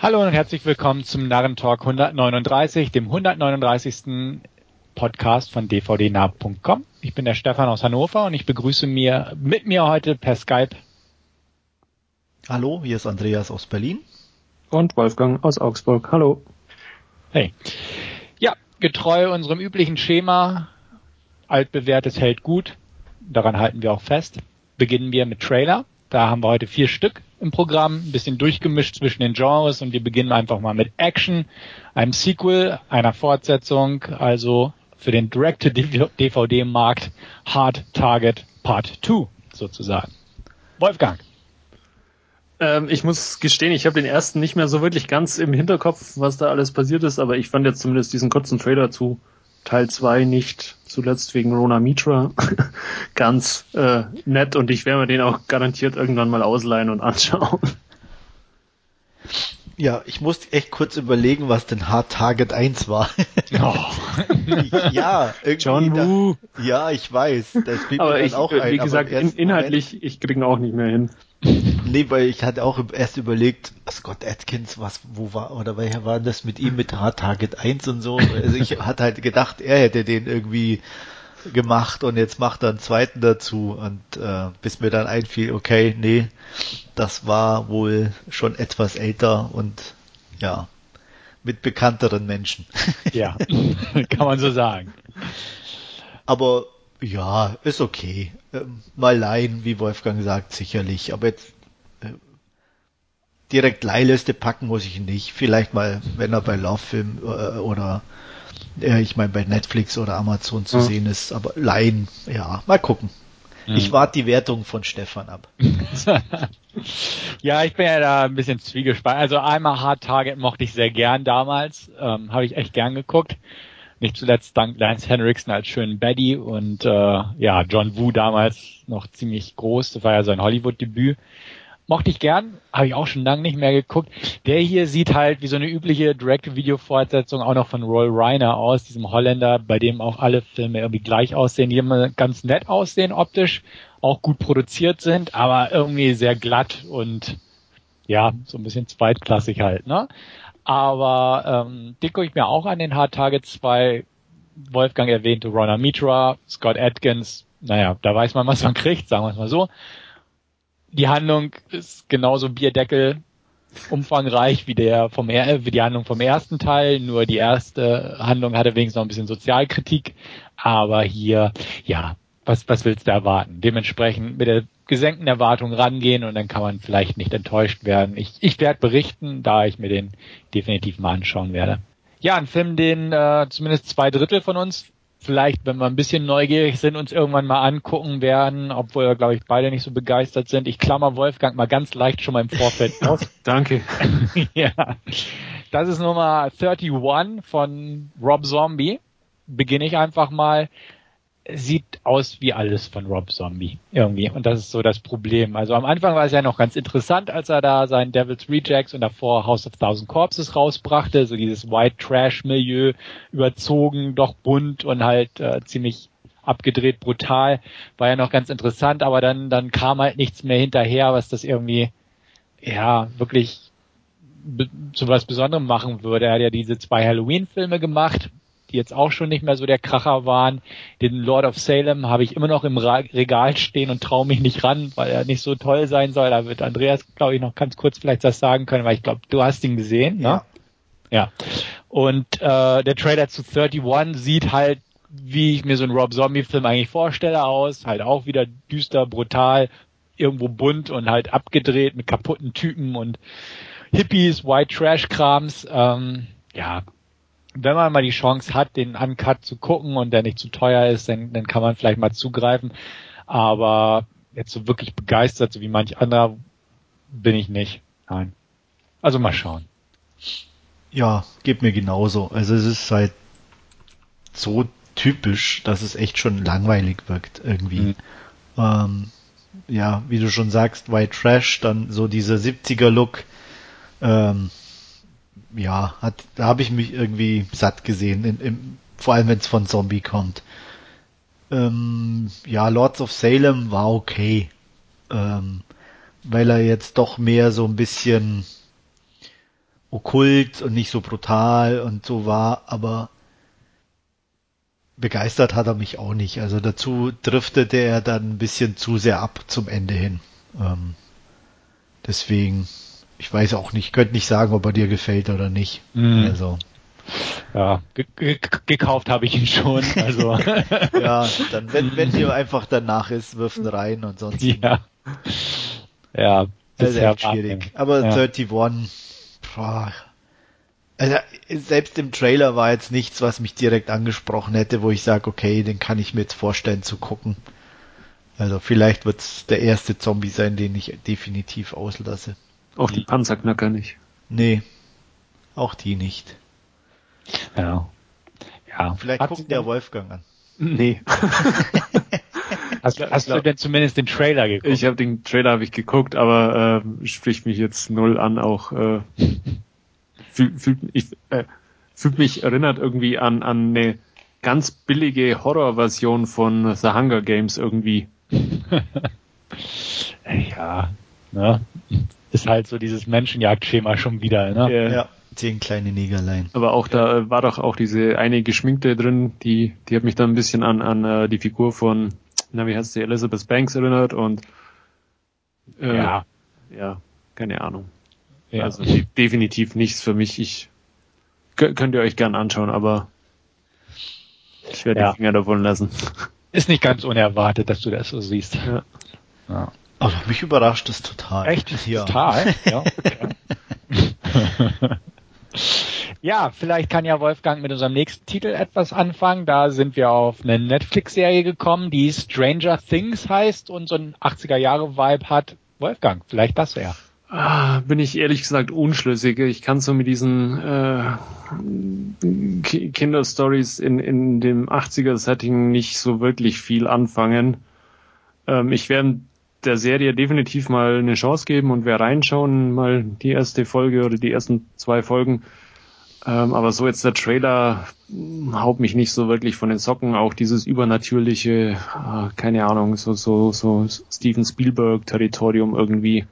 Hallo und herzlich willkommen zum Narrentalk 139, dem 139. Podcast von dvdnah.com. Ich bin der Stefan aus Hannover und ich begrüße mir mit mir heute per Skype. Hallo, hier ist Andreas aus Berlin. Und Wolfgang aus Augsburg. Hallo. Hey. Ja, getreu unserem üblichen Schema, altbewährtes hält gut, daran halten wir auch fest, beginnen wir mit Trailer. Da haben wir heute vier Stück im Programm, ein bisschen durchgemischt zwischen den Genres und wir beginnen einfach mal mit Action, einem Sequel, einer Fortsetzung, also für den Direct-to-DVD-Markt Hard Target Part 2 sozusagen. Wolfgang. Ähm, ich muss gestehen, ich habe den ersten nicht mehr so wirklich ganz im Hinterkopf, was da alles passiert ist, aber ich fand jetzt zumindest diesen kurzen Trailer zu Teil 2 nicht zuletzt wegen Rona Mitra ganz äh, nett und ich werde mir den auch garantiert irgendwann mal ausleihen und anschauen. Ja, ich musste echt kurz überlegen, was denn Hard Target 1 war. Oh. ja, irgendwie. John Woo. Da, ja, ich weiß. Das aber ich, auch ein, wie gesagt, in, inhaltlich, Moment, ich kriege ihn auch nicht mehr hin. Nee, weil ich hatte auch erst überlegt, Scott Atkins, was, wo war, oder welcher war das mit ihm mit Hard Target 1 und so. Also ich hatte halt gedacht, er hätte den irgendwie gemacht und jetzt macht er einen zweiten dazu und äh, bis mir dann einfiel, okay, nee, das war wohl schon etwas älter und ja, mit bekannteren Menschen. Ja, kann man so sagen. Aber ja, ist okay. Ähm, mal leihen, wie Wolfgang sagt, sicherlich. Aber jetzt äh, direkt Leihliste packen muss ich nicht. Vielleicht mal, wenn er bei Love Film äh, oder äh, ich meine bei Netflix oder Amazon zu ja. sehen ist. Aber leihen, ja, mal gucken. Mhm. Ich warte die Wertung von Stefan ab. ja, ich bin ja da ein bisschen zwiegespalten. Also einmal Hard Target mochte ich sehr gern damals. Ähm, Habe ich echt gern geguckt. Nicht zuletzt dank Lance Henriksen als schönen Baddy und äh, ja, John Woo damals noch ziemlich groß. Das war ja sein Hollywood-Debüt. Mochte ich gern, habe ich auch schon lange nicht mehr geguckt. Der hier sieht halt wie so eine übliche Direct-Video-Fortsetzung auch noch von Roy Reiner aus, diesem Holländer, bei dem auch alle Filme irgendwie gleich aussehen, die immer ganz nett aussehen optisch, auch gut produziert sind, aber irgendwie sehr glatt und ja, so ein bisschen zweitklassig halt, ne? Aber ähm, den gucke ich mir auch an den Hard Target 2. Wolfgang erwähnte Rona Mitra, Scott Atkins. Naja, da weiß man, was man kriegt, sagen wir es mal so. Die Handlung ist genauso Bierdeckel umfangreich wie der vom wie die Handlung vom ersten Teil, nur die erste Handlung hatte wenigstens noch ein bisschen Sozialkritik, aber hier ja, was was willst du erwarten? Dementsprechend mit der gesenkten Erwartungen rangehen und dann kann man vielleicht nicht enttäuscht werden. Ich, ich werde berichten, da ich mir den definitiv mal anschauen werde. Ja, ein Film, den äh, zumindest zwei Drittel von uns vielleicht, wenn wir ein bisschen neugierig sind, uns irgendwann mal angucken werden, obwohl wir, glaube ich, beide nicht so begeistert sind. Ich klammer Wolfgang mal ganz leicht schon mal im Vorfeld aus. Danke. ja. Das ist Nummer 31 von Rob Zombie. Beginne ich einfach mal sieht aus wie alles von Rob Zombie irgendwie. Und das ist so das Problem. Also am Anfang war es ja noch ganz interessant, als er da sein Devil's Rejects und davor House of Thousand Corpses rausbrachte. So dieses White Trash Milieu, überzogen, doch bunt und halt äh, ziemlich abgedreht, brutal. War ja noch ganz interessant, aber dann, dann kam halt nichts mehr hinterher, was das irgendwie, ja, wirklich zu was Besonderem machen würde. Er hat ja diese zwei Halloween-Filme gemacht, die jetzt auch schon nicht mehr so der Kracher waren. Den Lord of Salem habe ich immer noch im Regal stehen und traue mich nicht ran, weil er nicht so toll sein soll. Da wird Andreas, glaube ich, noch ganz kurz vielleicht das sagen können, weil ich glaube, du hast ihn gesehen, ne? Ja. ja. Und äh, der Trailer zu 31 sieht halt, wie ich mir so einen Rob Zombie-Film eigentlich vorstelle, aus. Halt auch wieder düster, brutal, irgendwo bunt und halt abgedreht mit kaputten Typen und Hippies, White Trash-Krams. Ähm, ja, wenn man mal die Chance hat, den Uncut zu gucken und der nicht zu teuer ist, dann, dann kann man vielleicht mal zugreifen. Aber jetzt so wirklich begeistert, so wie manch anderer, bin ich nicht. Nein. Also mal schauen. Ja, geht mir genauso. Also es ist halt so typisch, dass es echt schon langweilig wirkt irgendwie. Mhm. Ähm, ja, wie du schon sagst, White Trash, dann so dieser 70er Look. Ähm, ja, hat, da habe ich mich irgendwie satt gesehen, in, in, vor allem wenn es von Zombie kommt. Ähm, ja, Lords of Salem war okay, ähm, weil er jetzt doch mehr so ein bisschen okkult und nicht so brutal und so war, aber begeistert hat er mich auch nicht. Also dazu driftete er dann ein bisschen zu sehr ab zum Ende hin. Ähm, deswegen, ich weiß auch nicht, könnte nicht sagen, ob er dir gefällt oder nicht. Mhm. Also. Ja, ge ge gekauft habe ich ihn schon. Also. ja, dann wenn, wenn dir einfach danach ist, wirf ihn rein und sonst. Ja. Ja, das ist echt schwierig. Aber ja. 31, boah, also selbst im Trailer war jetzt nichts, was mich direkt angesprochen hätte, wo ich sage, okay, den kann ich mir jetzt vorstellen zu gucken. Also vielleicht wird es der erste Zombie sein, den ich definitiv auslasse. Auch die Panzerknacker nicht. Nee, auch die nicht. Ja. Ja. Vielleicht Hat guckt der Wolfgang an. Nee. hast, hast du denn zumindest den Trailer geguckt? Ich habe den Trailer habe ich geguckt, aber äh, spricht mich jetzt null an, auch äh, fühlt, fühlt, ich, äh, fühlt mich erinnert irgendwie an, an eine ganz billige Horrorversion von The Hunger Games irgendwie. ja, ne? Ist halt so dieses Menschenjagdschema schon wieder, ne? Ja. ja. Zehn kleine Negerlein. Aber auch da war doch auch diese eine Geschminkte drin, die, die hat mich dann ein bisschen an, an uh, die Figur von, na, wie heißt sie, Elizabeth Banks erinnert und äh, ja. ja, keine Ahnung. Ja. Also de definitiv nichts für mich. Ich könnt ihr euch gern anschauen, aber ich werde ja. die Finger davon lassen. Ist nicht ganz unerwartet, dass du das so siehst. Ja. ja. Aber mich überrascht das total. Echt? Ja. Total? Ja. Okay. ja, vielleicht kann ja Wolfgang mit unserem nächsten Titel etwas anfangen. Da sind wir auf eine Netflix-Serie gekommen, die Stranger Things heißt und so ein 80er-Jahre-Vibe hat. Wolfgang, vielleicht das wäre. Ah, bin ich ehrlich gesagt unschlüssig. Ich kann so mit diesen äh, Kinderstories in, in dem 80er-Setting nicht so wirklich viel anfangen. Ähm, ich werde der Serie definitiv mal eine Chance geben und wer reinschauen, mal die erste Folge oder die ersten zwei Folgen. Ähm, aber so jetzt der Trailer haut mich nicht so wirklich von den Socken. Auch dieses übernatürliche, äh, keine Ahnung, so, so, so Steven Spielberg-Territorium irgendwie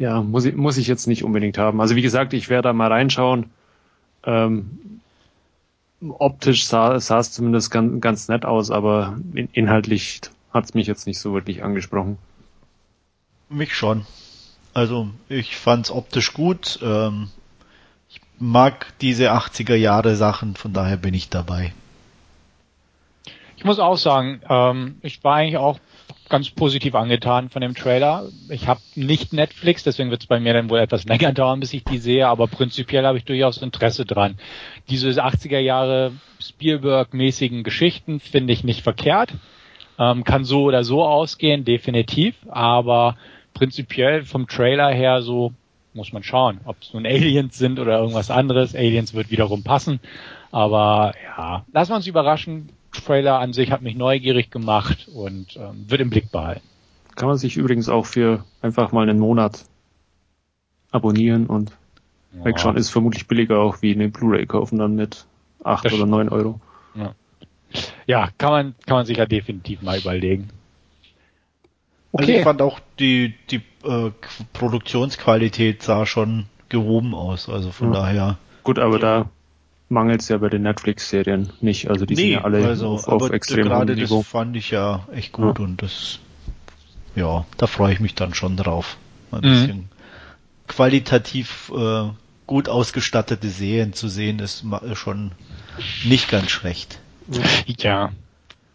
ja, muss ich, muss ich jetzt nicht unbedingt haben. Also wie gesagt, ich werde da mal reinschauen. Ähm, optisch sah, sah es zumindest ganz, ganz nett aus, aber in, inhaltlich hat es mich jetzt nicht so wirklich angesprochen. Mich schon. Also ich fand's optisch gut. Ähm, ich mag diese 80er Jahre Sachen, von daher bin ich dabei. Ich muss auch sagen, ähm, ich war eigentlich auch ganz positiv angetan von dem Trailer. Ich habe nicht Netflix, deswegen wird es bei mir dann wohl etwas länger dauern, bis ich die sehe, aber prinzipiell habe ich durchaus Interesse dran. Diese 80er Jahre Spielberg-mäßigen Geschichten finde ich nicht verkehrt. Ähm, kann so oder so ausgehen, definitiv, aber prinzipiell vom Trailer her so muss man schauen, ob es nun Aliens sind oder irgendwas anderes. Aliens wird wiederum passen. Aber ja, lassen wir uns überraschen. Trailer an sich hat mich neugierig gemacht und ähm, wird im Blick behalten. Kann man sich übrigens auch für einfach mal einen Monat abonnieren und ja. wegschauen. Ist vermutlich billiger auch wie eine Blu-ray kaufen dann mit acht oder neun Euro. Ja. Ja, kann man, kann man sich ja definitiv mal überlegen. Okay. Also ich fand auch die, die äh, Produktionsqualität sah schon gehoben aus, also von ja. daher. Gut, aber da mangelt es ja bei den Netflix-Serien nicht. Also die nee, sind ja alle also, auf, auf extrem gerade das fand ich ja echt gut ja. und das, ja, da freue ich mich dann schon drauf. Ein mhm. bisschen qualitativ äh, gut ausgestattete Serien zu sehen, ist schon nicht ganz schlecht. Ja,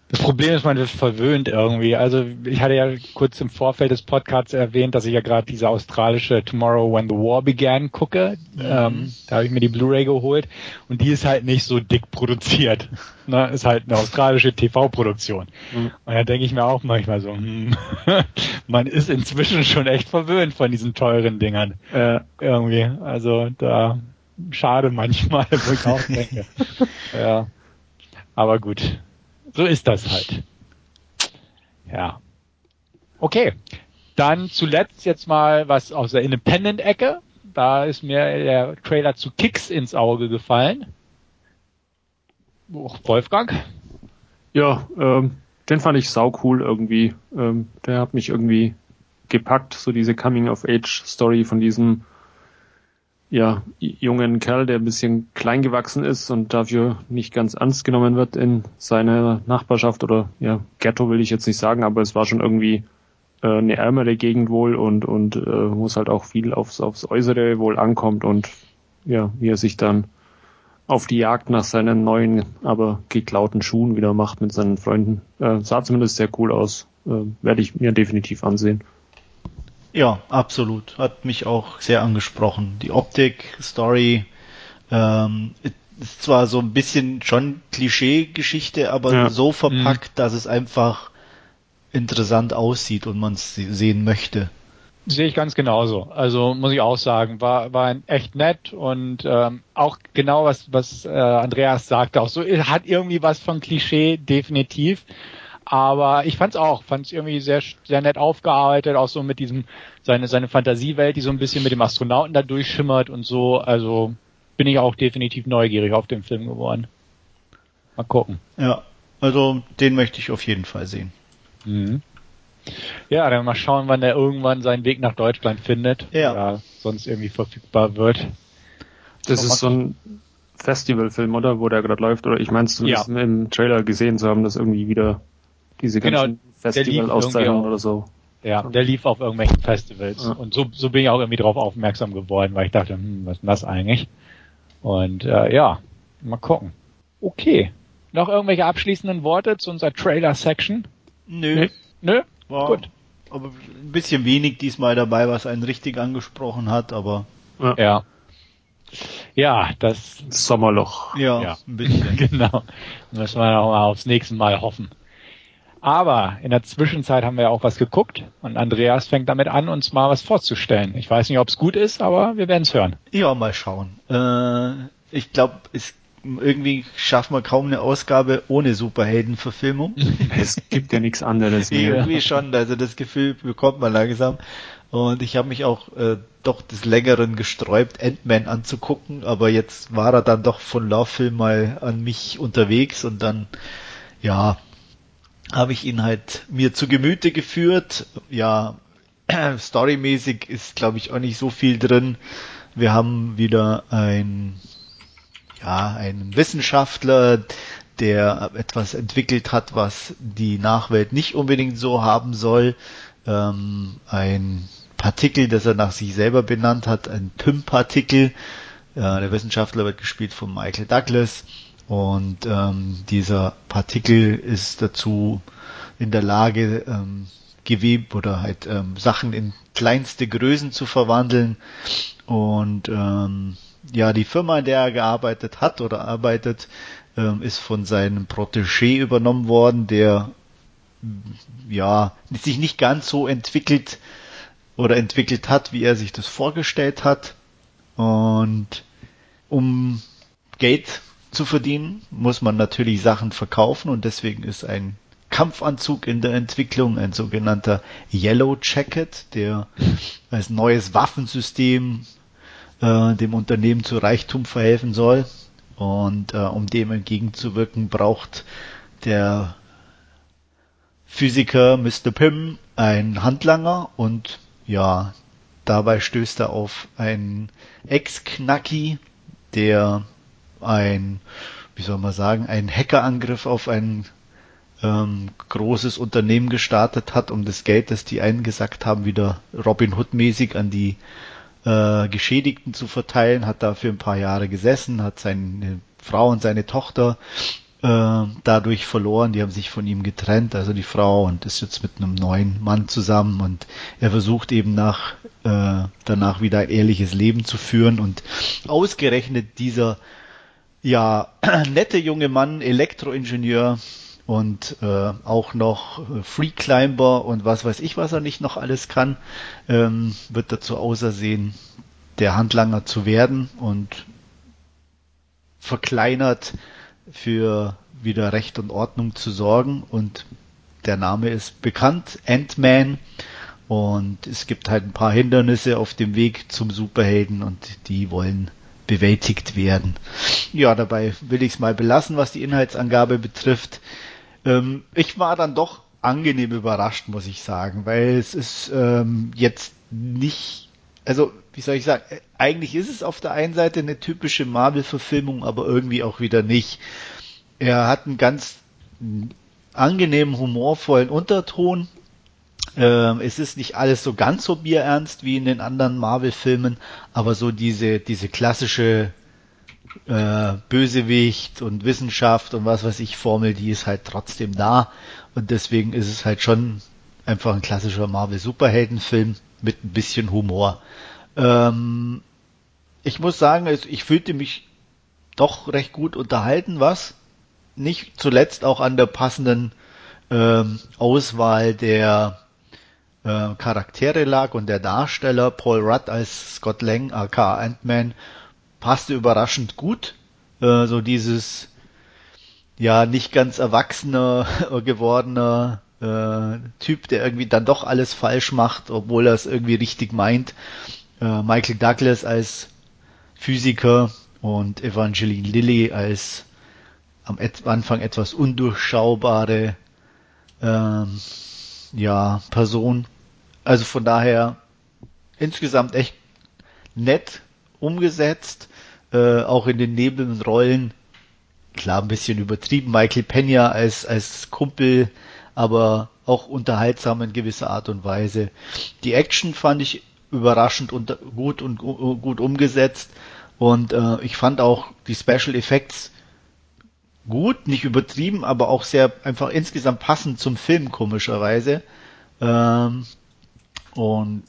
das Problem ist, man wird verwöhnt irgendwie. Also ich hatte ja kurz im Vorfeld des Podcasts erwähnt, dass ich ja gerade diese australische Tomorrow When the War Began gucke. Mhm. Ähm, da habe ich mir die Blu-ray geholt und die ist halt nicht so dick produziert. ne? Ist halt eine australische TV-Produktion. Mhm. Und da denke ich mir auch manchmal so, hm, man ist inzwischen schon echt verwöhnt von diesen teuren Dingern. Äh, irgendwie. Also da schade manchmal, wo ich auch denke. ja. Aber gut so ist das halt. Ja. Okay. Dann zuletzt jetzt mal was aus der Independent-Ecke. Da ist mir der Trailer zu Kicks ins Auge gefallen. Wolfgang? Ja, ähm, den fand ich sau cool irgendwie. Ähm, der hat mich irgendwie gepackt, so diese Coming-of-Age-Story von diesem ja, jungen Kerl, der ein bisschen klein gewachsen ist und dafür nicht ganz ernst genommen wird in seiner Nachbarschaft oder ja, Ghetto will ich jetzt nicht sagen, aber es war schon irgendwie äh, eine ärmere Gegend wohl und und äh, muss halt auch viel aufs aufs Äußere wohl ankommt und ja, wie er sich dann auf die Jagd nach seinen neuen, aber geklauten Schuhen wieder macht mit seinen Freunden. Äh, sah zumindest sehr cool aus. Äh, Werde ich mir definitiv ansehen. Ja, absolut. Hat mich auch sehr angesprochen. Die Optik, Story, ähm, ist zwar so ein bisschen schon Klischee-Geschichte, aber ja. so verpackt, mhm. dass es einfach interessant aussieht und man es sehen möchte. Sehe ich ganz genauso. Also muss ich auch sagen, war war echt nett und ähm, auch genau was was äh, Andreas sagte, auch so hat irgendwie was von Klischee definitiv. Aber ich fand's auch, fand's irgendwie sehr, sehr nett aufgearbeitet, auch so mit diesem, seine, seine Fantasiewelt, die so ein bisschen mit dem Astronauten da durchschimmert und so. Also bin ich auch definitiv neugierig auf den Film geworden. Mal gucken. Ja, also den möchte ich auf jeden Fall sehen. Mhm. Ja, dann mal schauen, wann der irgendwann seinen Weg nach Deutschland findet. Ja. Oder sonst irgendwie verfügbar wird. Das ist so ein Festivalfilm, oder? Wo der gerade läuft, oder ich meinst du ja. im Trailer gesehen zu haben, dass irgendwie wieder diese genau, ganzen genau, Festival-Auszeichnungen oder so. Ja, der lief auf irgendwelchen Festivals. Ja. Und so, so bin ich auch irgendwie drauf aufmerksam geworden, weil ich dachte, hm, was ist denn das eigentlich? Und äh, ja, mal gucken. Okay. Noch irgendwelche abschließenden Worte zu unserer Trailer-Section? Nö. Nö? War Gut. Aber ein bisschen wenig diesmal dabei, was einen richtig angesprochen hat, aber. Ja. Ja, ja das Sommerloch. Ja, ja. ein bisschen. genau. Müssen wir noch mal aufs nächste Mal hoffen. Aber in der Zwischenzeit haben wir auch was geguckt und Andreas fängt damit an, uns mal was vorzustellen. Ich weiß nicht, ob es gut ist, aber wir werden es hören. Ja, mal schauen. Äh, ich glaube, es irgendwie schaffen wir kaum eine Ausgabe ohne Superheldenverfilmung. Es gibt ja nichts anderes mehr. irgendwie schon, also das Gefühl bekommt man langsam. Und ich habe mich auch äh, doch des Längeren gesträubt, Ant-Man anzugucken, aber jetzt war er dann doch von Lauffilm mal an mich unterwegs und dann, ja, habe ich ihn halt mir zu Gemüte geführt. Ja, storymäßig ist, glaube ich, auch nicht so viel drin. Wir haben wieder ein, ja, einen Wissenschaftler, der etwas entwickelt hat, was die Nachwelt nicht unbedingt so haben soll. Ähm, ein Partikel, das er nach sich selber benannt hat, ein PIM-Partikel. Äh, der Wissenschaftler wird gespielt von Michael Douglas und ähm, dieser Partikel ist dazu in der Lage, ähm, Gewebe oder halt ähm, Sachen in kleinste Größen zu verwandeln. Und ähm, ja, die Firma, in der er gearbeitet hat oder arbeitet, ähm, ist von seinem Protégé übernommen worden, der ja sich nicht ganz so entwickelt oder entwickelt hat, wie er sich das vorgestellt hat. Und um Geld zu verdienen, muss man natürlich Sachen verkaufen und deswegen ist ein Kampfanzug in der Entwicklung, ein sogenannter Yellow Jacket, der als neues Waffensystem äh, dem Unternehmen zu Reichtum verhelfen soll. Und äh, um dem entgegenzuwirken, braucht der Physiker Mr. Pym einen Handlanger und ja, dabei stößt er auf einen Ex-Knacki, der ein, wie soll man sagen, einen Hackerangriff auf ein ähm, großes Unternehmen gestartet hat, um das Geld, das die eingesackt haben, wieder Robin Hood-mäßig an die äh, Geschädigten zu verteilen, hat dafür ein paar Jahre gesessen, hat seine Frau und seine Tochter äh, dadurch verloren, die haben sich von ihm getrennt, also die Frau und ist jetzt mit einem neuen Mann zusammen. Und er versucht eben nach äh, danach wieder ein ehrliches Leben zu führen. Und ausgerechnet dieser ja, nette junge Mann, Elektroingenieur und äh, auch noch äh, Free Climber und was weiß ich, was er nicht noch alles kann, ähm, wird dazu ausersehen, der Handlanger zu werden und verkleinert für wieder Recht und Ordnung zu sorgen. Und der Name ist bekannt, Ant-Man. Und es gibt halt ein paar Hindernisse auf dem Weg zum Superhelden und die wollen bewältigt werden. Ja, dabei will ich es mal belassen, was die Inhaltsangabe betrifft. Ähm, ich war dann doch angenehm überrascht, muss ich sagen, weil es ist ähm, jetzt nicht also wie soll ich sagen, eigentlich ist es auf der einen Seite eine typische Marvel-Verfilmung, aber irgendwie auch wieder nicht. Er hat einen ganz angenehmen, humorvollen Unterton. Ähm, es ist nicht alles so ganz so bierernst wie in den anderen Marvel-Filmen, aber so diese, diese klassische äh, Bösewicht und Wissenschaft und was weiß ich Formel, die ist halt trotzdem da. Und deswegen ist es halt schon einfach ein klassischer Marvel-Superheldenfilm mit ein bisschen Humor. Ähm, ich muss sagen, ich fühlte mich doch recht gut unterhalten, was nicht zuletzt auch an der passenden ähm, Auswahl der äh, Charaktere lag und der Darsteller Paul Rudd als Scott Lang, aka Ant-Man, passte überraschend gut. Äh, so dieses ja nicht ganz erwachsener gewordener äh, Typ, der irgendwie dann doch alles falsch macht, obwohl er es irgendwie richtig meint. Äh, Michael Douglas als Physiker und Evangeline Lilly als am Anfang etwas undurchschaubare ähm, ja, Person. Also von daher insgesamt echt nett umgesetzt, äh, auch in den Nebenrollen. Klar, ein bisschen übertrieben. Michael Pena als, als Kumpel, aber auch unterhaltsam in gewisser Art und Weise. Die Action fand ich überraschend und gut und gut umgesetzt. Und äh, ich fand auch die Special Effects gut, nicht übertrieben, aber auch sehr einfach insgesamt passend zum Film, komischerweise. Ähm, und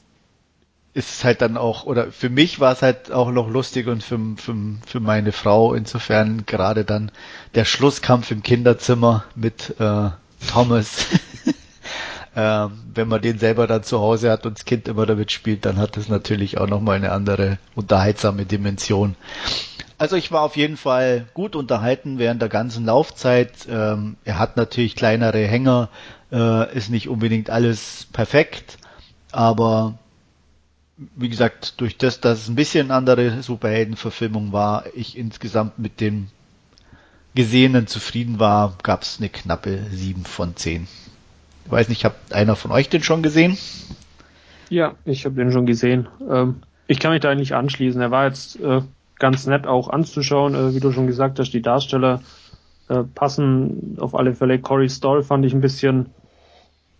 ist halt dann auch, oder für mich war es halt auch noch lustig und für, für, für meine Frau insofern gerade dann der Schlusskampf im Kinderzimmer mit äh, Thomas. ähm, wenn man den selber dann zu Hause hat und das Kind immer damit spielt, dann hat das natürlich auch nochmal eine andere unterhaltsame Dimension. Also ich war auf jeden Fall gut unterhalten während der ganzen Laufzeit. Ähm, er hat natürlich kleinere Hänger, äh, ist nicht unbedingt alles perfekt, aber wie gesagt, durch das, dass es ein bisschen andere Superheldenverfilmung war, ich insgesamt mit dem Gesehenen zufrieden war, gab es eine knappe 7 von 10. Ich weiß nicht, habt einer von euch den schon gesehen? Ja, ich habe den schon gesehen. Ähm, ich kann mich da eigentlich anschließen. Er war jetzt äh, ganz nett auch anzuschauen, äh, wie du schon gesagt hast, die Darsteller äh, passen auf alle Fälle. Corey Stoll fand ich ein bisschen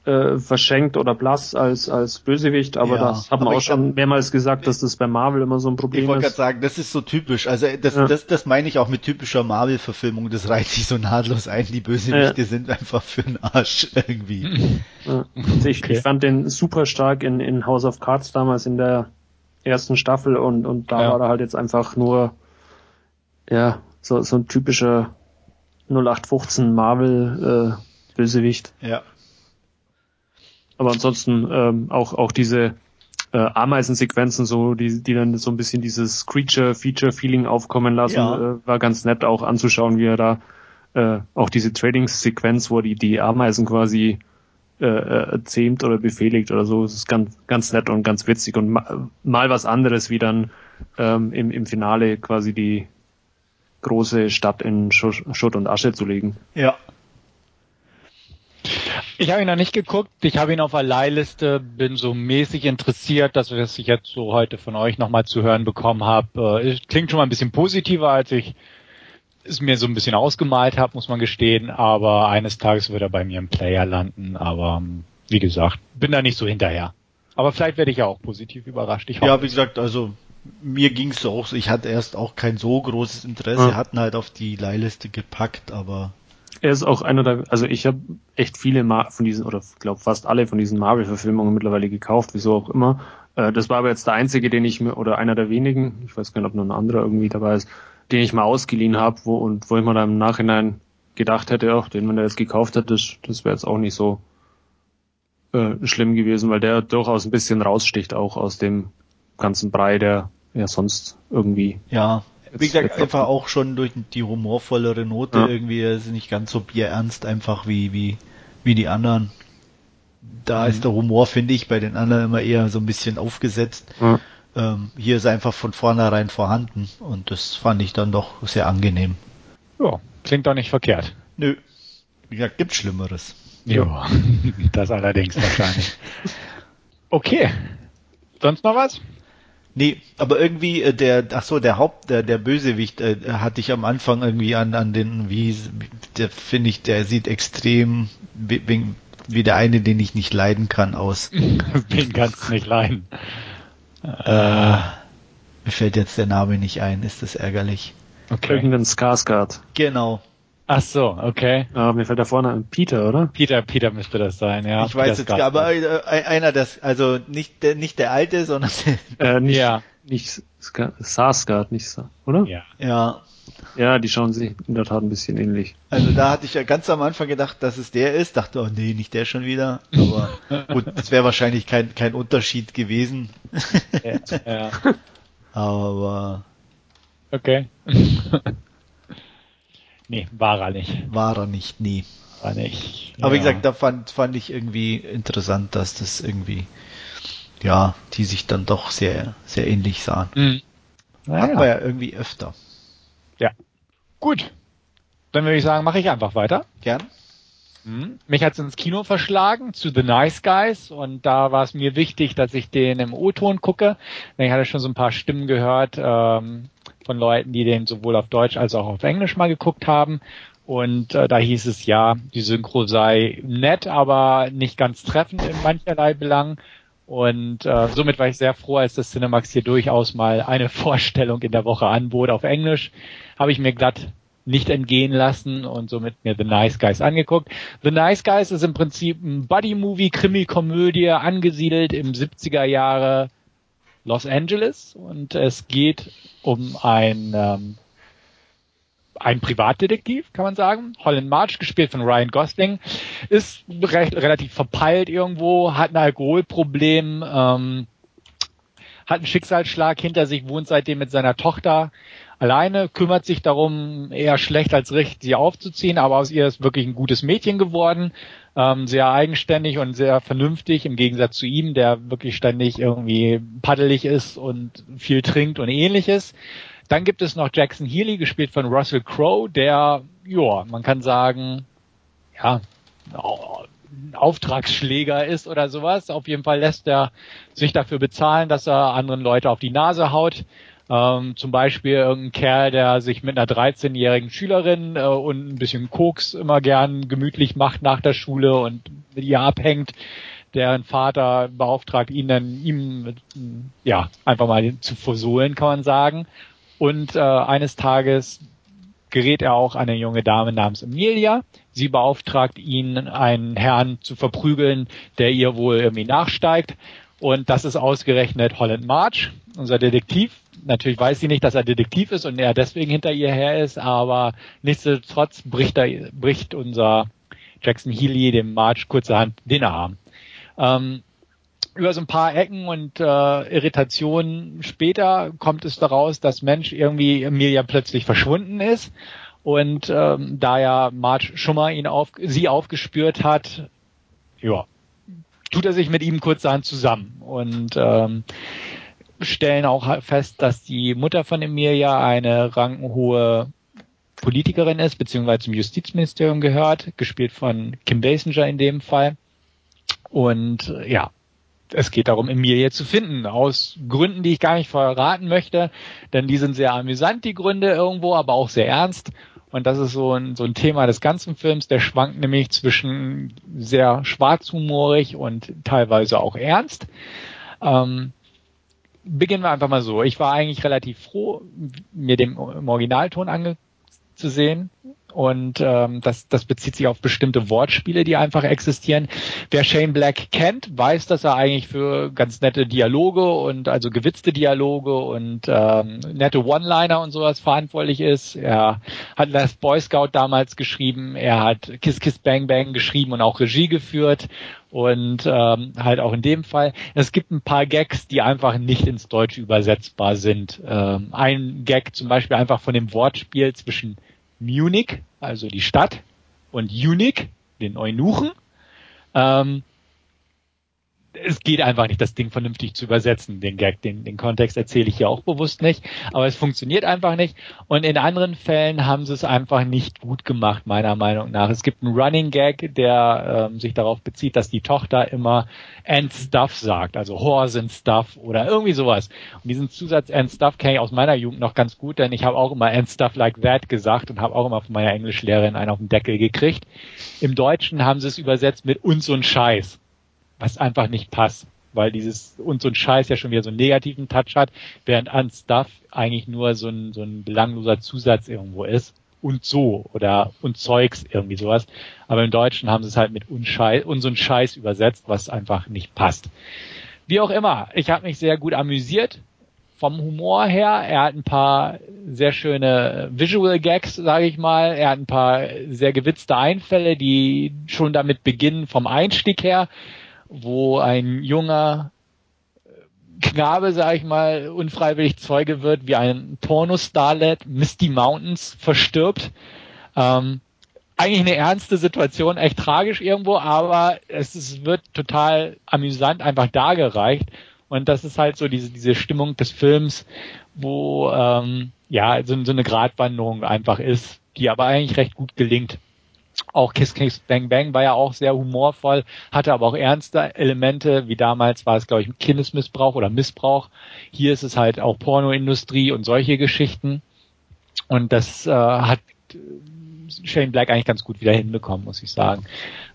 äh, verschenkt oder blass als, als Bösewicht, aber ja, das hat man auch schon mehrmals gesagt, dass das bei Marvel immer so ein Problem ist. Ich wollte gerade sagen, das ist so typisch. Also das, ja. das, das meine ich auch mit typischer Marvel-Verfilmung. Das reiht sich so nahtlos ein. Die Bösewichte ja. sind einfach für den Arsch irgendwie. Also ich, okay. ich fand den super stark in, in House of Cards damals in der ersten Staffel und, und da war er halt jetzt einfach nur ja so, so ein typischer 0815 Marvel äh, Bösewicht. Ja. Aber ansonsten ähm, auch auch diese äh, Ameisensequenzen, so die die dann so ein bisschen dieses Creature-Feature-Feeling aufkommen lassen, ja. äh, war ganz nett auch anzuschauen, wie er da äh, auch diese Trading-Sequenz, wo die die Ameisen quasi äh, äh, zähmt oder befehligt oder so, das ist ganz ganz nett und ganz witzig und ma mal was anderes, wie dann ähm, im, im Finale quasi die große Stadt in Schutt und Asche zu legen. Ja, ich habe ihn noch nicht geguckt. Ich habe ihn auf der Leihliste, bin so mäßig interessiert, dass was ich jetzt so heute von euch nochmal zu hören bekommen habe. Äh, klingt schon mal ein bisschen positiver, als ich es mir so ein bisschen ausgemalt habe, muss man gestehen. Aber eines Tages wird er bei mir im Player landen. Aber ähm, wie gesagt, bin da nicht so hinterher. Aber vielleicht werde ich ja auch positiv überrascht. Ich hoffe. Ja, wie gesagt, also mir ging es so auch so. Ich hatte erst auch kein so großes Interesse, ja. hatten halt auf die Leihliste gepackt, aber er ist auch einer der, also ich habe echt viele Mar von diesen, oder glaube fast alle von diesen Marvel-Verfilmungen mittlerweile gekauft, wieso auch immer. Äh, das war aber jetzt der einzige, den ich mir, oder einer der wenigen, ich weiß gar nicht, ob noch ein anderer irgendwie dabei ist, den ich mal ausgeliehen habe, wo und wo ich mir dann im Nachhinein gedacht hätte, auch den man da jetzt gekauft hat, das, das wäre jetzt auch nicht so äh, schlimm gewesen, weil der durchaus ein bisschen raussticht, auch aus dem ganzen Brei, der ja sonst irgendwie ja wie gesagt, einfach auch schon durch die humorvollere Note ja. irgendwie, ist nicht ganz so bierernst einfach wie, wie, wie die anderen. Da mhm. ist der Humor, finde ich, bei den anderen immer eher so ein bisschen aufgesetzt. Mhm. Ähm, hier ist einfach von vornherein vorhanden und das fand ich dann doch sehr angenehm. Ja, klingt doch nicht verkehrt. Nö. Wie gesagt, gibt's Schlimmeres. Ja, das allerdings wahrscheinlich. Okay. Sonst noch was? Nee, aber irgendwie äh, der, ach so, der Haupt, der, der Bösewicht äh, hatte ich am Anfang irgendwie an, an den, wie, der finde ich, der sieht extrem wie, wie der eine, den ich nicht leiden kann, aus. den kannst du nicht leiden. Äh, mir fällt jetzt der Name nicht ein, ist das ärgerlich. Okay. Irgendein Skarsgård. Genau. Ach so, okay. Ja, mir fällt da vorne ein Peter, oder? Peter, Peter müsste das sein, ja. Ich weiß jetzt, aber äh, einer das, also nicht der, nicht der alte, sondern äh, nicht, ja. nicht Sarsgaard, nicht oder? Ja. Ja. Ja, die schauen sich in der Tat ein bisschen ähnlich. Also da hatte ich ja ganz am Anfang gedacht, dass es der ist. Dachte, oh nee, nicht der schon wieder. Aber gut, das wäre wahrscheinlich kein, kein Unterschied gewesen. ja, ja. Aber. Okay. Nee, war er nicht. War er nicht, nee. War nicht. Aber ja. wie gesagt, da fand, fand ich irgendwie interessant, dass das irgendwie, ja, die sich dann doch sehr, sehr ähnlich sahen. Mhm. Naja. Hat man ja irgendwie öfter. Ja. Gut. Dann würde ich sagen, mache ich einfach weiter. Gern. Mhm. Mich hat's ins Kino verschlagen zu The Nice Guys und da war es mir wichtig, dass ich den im O-Ton gucke. Ich hatte schon so ein paar Stimmen gehört, ähm, von Leuten, die den sowohl auf Deutsch als auch auf Englisch mal geguckt haben. Und äh, da hieß es ja, die Synchro sei nett, aber nicht ganz treffend in mancherlei Belangen. Und äh, somit war ich sehr froh, als das Cinemax hier durchaus mal eine Vorstellung in der Woche anbot auf Englisch. Habe ich mir glatt nicht entgehen lassen und somit mir The Nice Guys angeguckt. The Nice Guys ist im Prinzip ein Buddy-Movie, Krimi-Komödie, angesiedelt im 70er Jahre Los Angeles und es geht um ein ähm, ein Privatdetektiv, kann man sagen. Holland March, gespielt von Ryan Gosling, ist recht, relativ verpeilt irgendwo, hat ein Alkoholproblem, ähm, hat einen Schicksalsschlag hinter sich, wohnt seitdem mit seiner Tochter alleine, kümmert sich darum, eher schlecht als recht, sie aufzuziehen, aber aus ihr ist wirklich ein gutes Mädchen geworden, ähm, sehr eigenständig und sehr vernünftig im Gegensatz zu ihm, der wirklich ständig irgendwie paddelig ist und viel trinkt und ähnliches. Dann gibt es noch Jackson Healy, gespielt von Russell Crowe, der, ja, man kann sagen, ja, Auftragsschläger ist oder sowas. Auf jeden Fall lässt er sich dafür bezahlen, dass er anderen Leute auf die Nase haut. Ähm, zum Beispiel irgendein Kerl, der sich mit einer 13-jährigen Schülerin äh, und ein bisschen Koks immer gern gemütlich macht nach der Schule und mit ihr abhängt. Deren Vater beauftragt ihn dann, ihm ja einfach mal zu versohlen, kann man sagen. Und äh, eines Tages gerät er auch an eine junge Dame namens Emilia. Sie beauftragt ihn, einen Herrn zu verprügeln, der ihr wohl irgendwie nachsteigt. Und das ist ausgerechnet Holland March, unser Detektiv. Natürlich weiß sie nicht, dass er Detektiv ist und er deswegen hinter ihr her ist, aber nichtsdestotrotz bricht, er, bricht unser Jackson Healy dem March kurzerhand den Arm. Ähm, über so ein paar Ecken und äh, Irritationen später kommt es daraus, dass Mensch irgendwie Emilia plötzlich verschwunden ist. Und ähm, da ja March schon mal ihn auf, sie aufgespürt hat, ja, tut er sich mit ihm kurzerhand zusammen und ähm, stellen auch fest, dass die Mutter von Emilia eine rankenhohe Politikerin ist, beziehungsweise zum Justizministerium gehört, gespielt von Kim Basinger in dem Fall. Und ja, es geht darum, Emilia zu finden, aus Gründen, die ich gar nicht verraten möchte, denn die sind sehr amüsant, die Gründe irgendwo, aber auch sehr ernst. Und das ist so ein, so ein Thema des ganzen Films, der schwankt nämlich zwischen sehr schwarzhumorig und teilweise auch ernst. Ähm, beginnen wir einfach mal so. Ich war eigentlich relativ froh, mir den Originalton anzusehen. Und ähm, das, das bezieht sich auf bestimmte Wortspiele, die einfach existieren. Wer Shane Black kennt, weiß, dass er eigentlich für ganz nette Dialoge und also gewitzte Dialoge und ähm, nette One-Liner und sowas verantwortlich ist. Er hat Last Boy Scout damals geschrieben, er hat Kiss Kiss Bang Bang geschrieben und auch Regie geführt und ähm, halt auch in dem Fall. Es gibt ein paar Gags, die einfach nicht ins Deutsche übersetzbar sind. Ähm, ein Gag zum Beispiel einfach von dem Wortspiel zwischen Munich, also die Stadt, und Unique, den Eunuchen. Ähm, es geht einfach nicht, das Ding vernünftig zu übersetzen, den Gag, den, den Kontext erzähle ich hier auch bewusst nicht, aber es funktioniert einfach nicht und in anderen Fällen haben sie es einfach nicht gut gemacht, meiner Meinung nach. Es gibt einen Running Gag, der ähm, sich darauf bezieht, dass die Tochter immer and stuff sagt, also horse and stuff oder irgendwie sowas. Und diesen Zusatz and stuff kenne ich aus meiner Jugend noch ganz gut, denn ich habe auch immer and stuff like that gesagt und habe auch immer von meiner Englischlehrerin einen auf den Deckel gekriegt. Im Deutschen haben sie es übersetzt mit uns und Scheiß was einfach nicht passt, weil dieses und so ein Scheiß ja schon wieder so einen negativen Touch hat, während an Stuff eigentlich nur so ein, so ein belangloser Zusatz irgendwo ist und so oder und Zeugs irgendwie sowas. Aber im Deutschen haben sie es halt mit Unscheiß und so ein Scheiß übersetzt, was einfach nicht passt. Wie auch immer, ich habe mich sehr gut amüsiert vom Humor her. Er hat ein paar sehr schöne Visual Gags, sage ich mal. Er hat ein paar sehr gewitzte Einfälle, die schon damit beginnen vom Einstieg her wo ein junger Knabe, sag ich mal, unfreiwillig Zeuge wird, wie ein Porno-Starlet Misty Mountains verstirbt. Ähm, eigentlich eine ernste Situation, echt tragisch irgendwo, aber es ist, wird total amüsant einfach dargereicht. Und das ist halt so diese, diese Stimmung des Films, wo ähm, ja so, so eine Gratwanderung einfach ist, die aber eigentlich recht gut gelingt. Auch Kiss Kiss Bang Bang war ja auch sehr humorvoll, hatte aber auch ernste Elemente, wie damals war es, glaube ich, Kindesmissbrauch oder Missbrauch. Hier ist es halt auch Pornoindustrie und solche Geschichten. Und das äh, hat Shane Black eigentlich ganz gut wieder hinbekommen, muss ich sagen.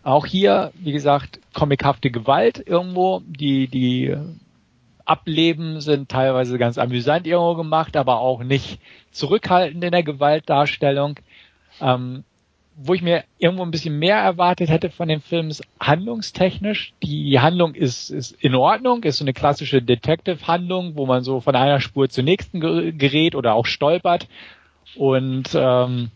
Auch hier, wie gesagt, comichafte Gewalt irgendwo, die, die Ableben sind teilweise ganz amüsant irgendwo gemacht, aber auch nicht zurückhaltend in der Gewaltdarstellung. Ähm, wo ich mir irgendwo ein bisschen mehr erwartet hätte von dem Film, ist handlungstechnisch. Die Handlung ist, ist in Ordnung, ist so eine klassische Detective-Handlung, wo man so von einer Spur zur nächsten gerät oder auch stolpert. Und ähm,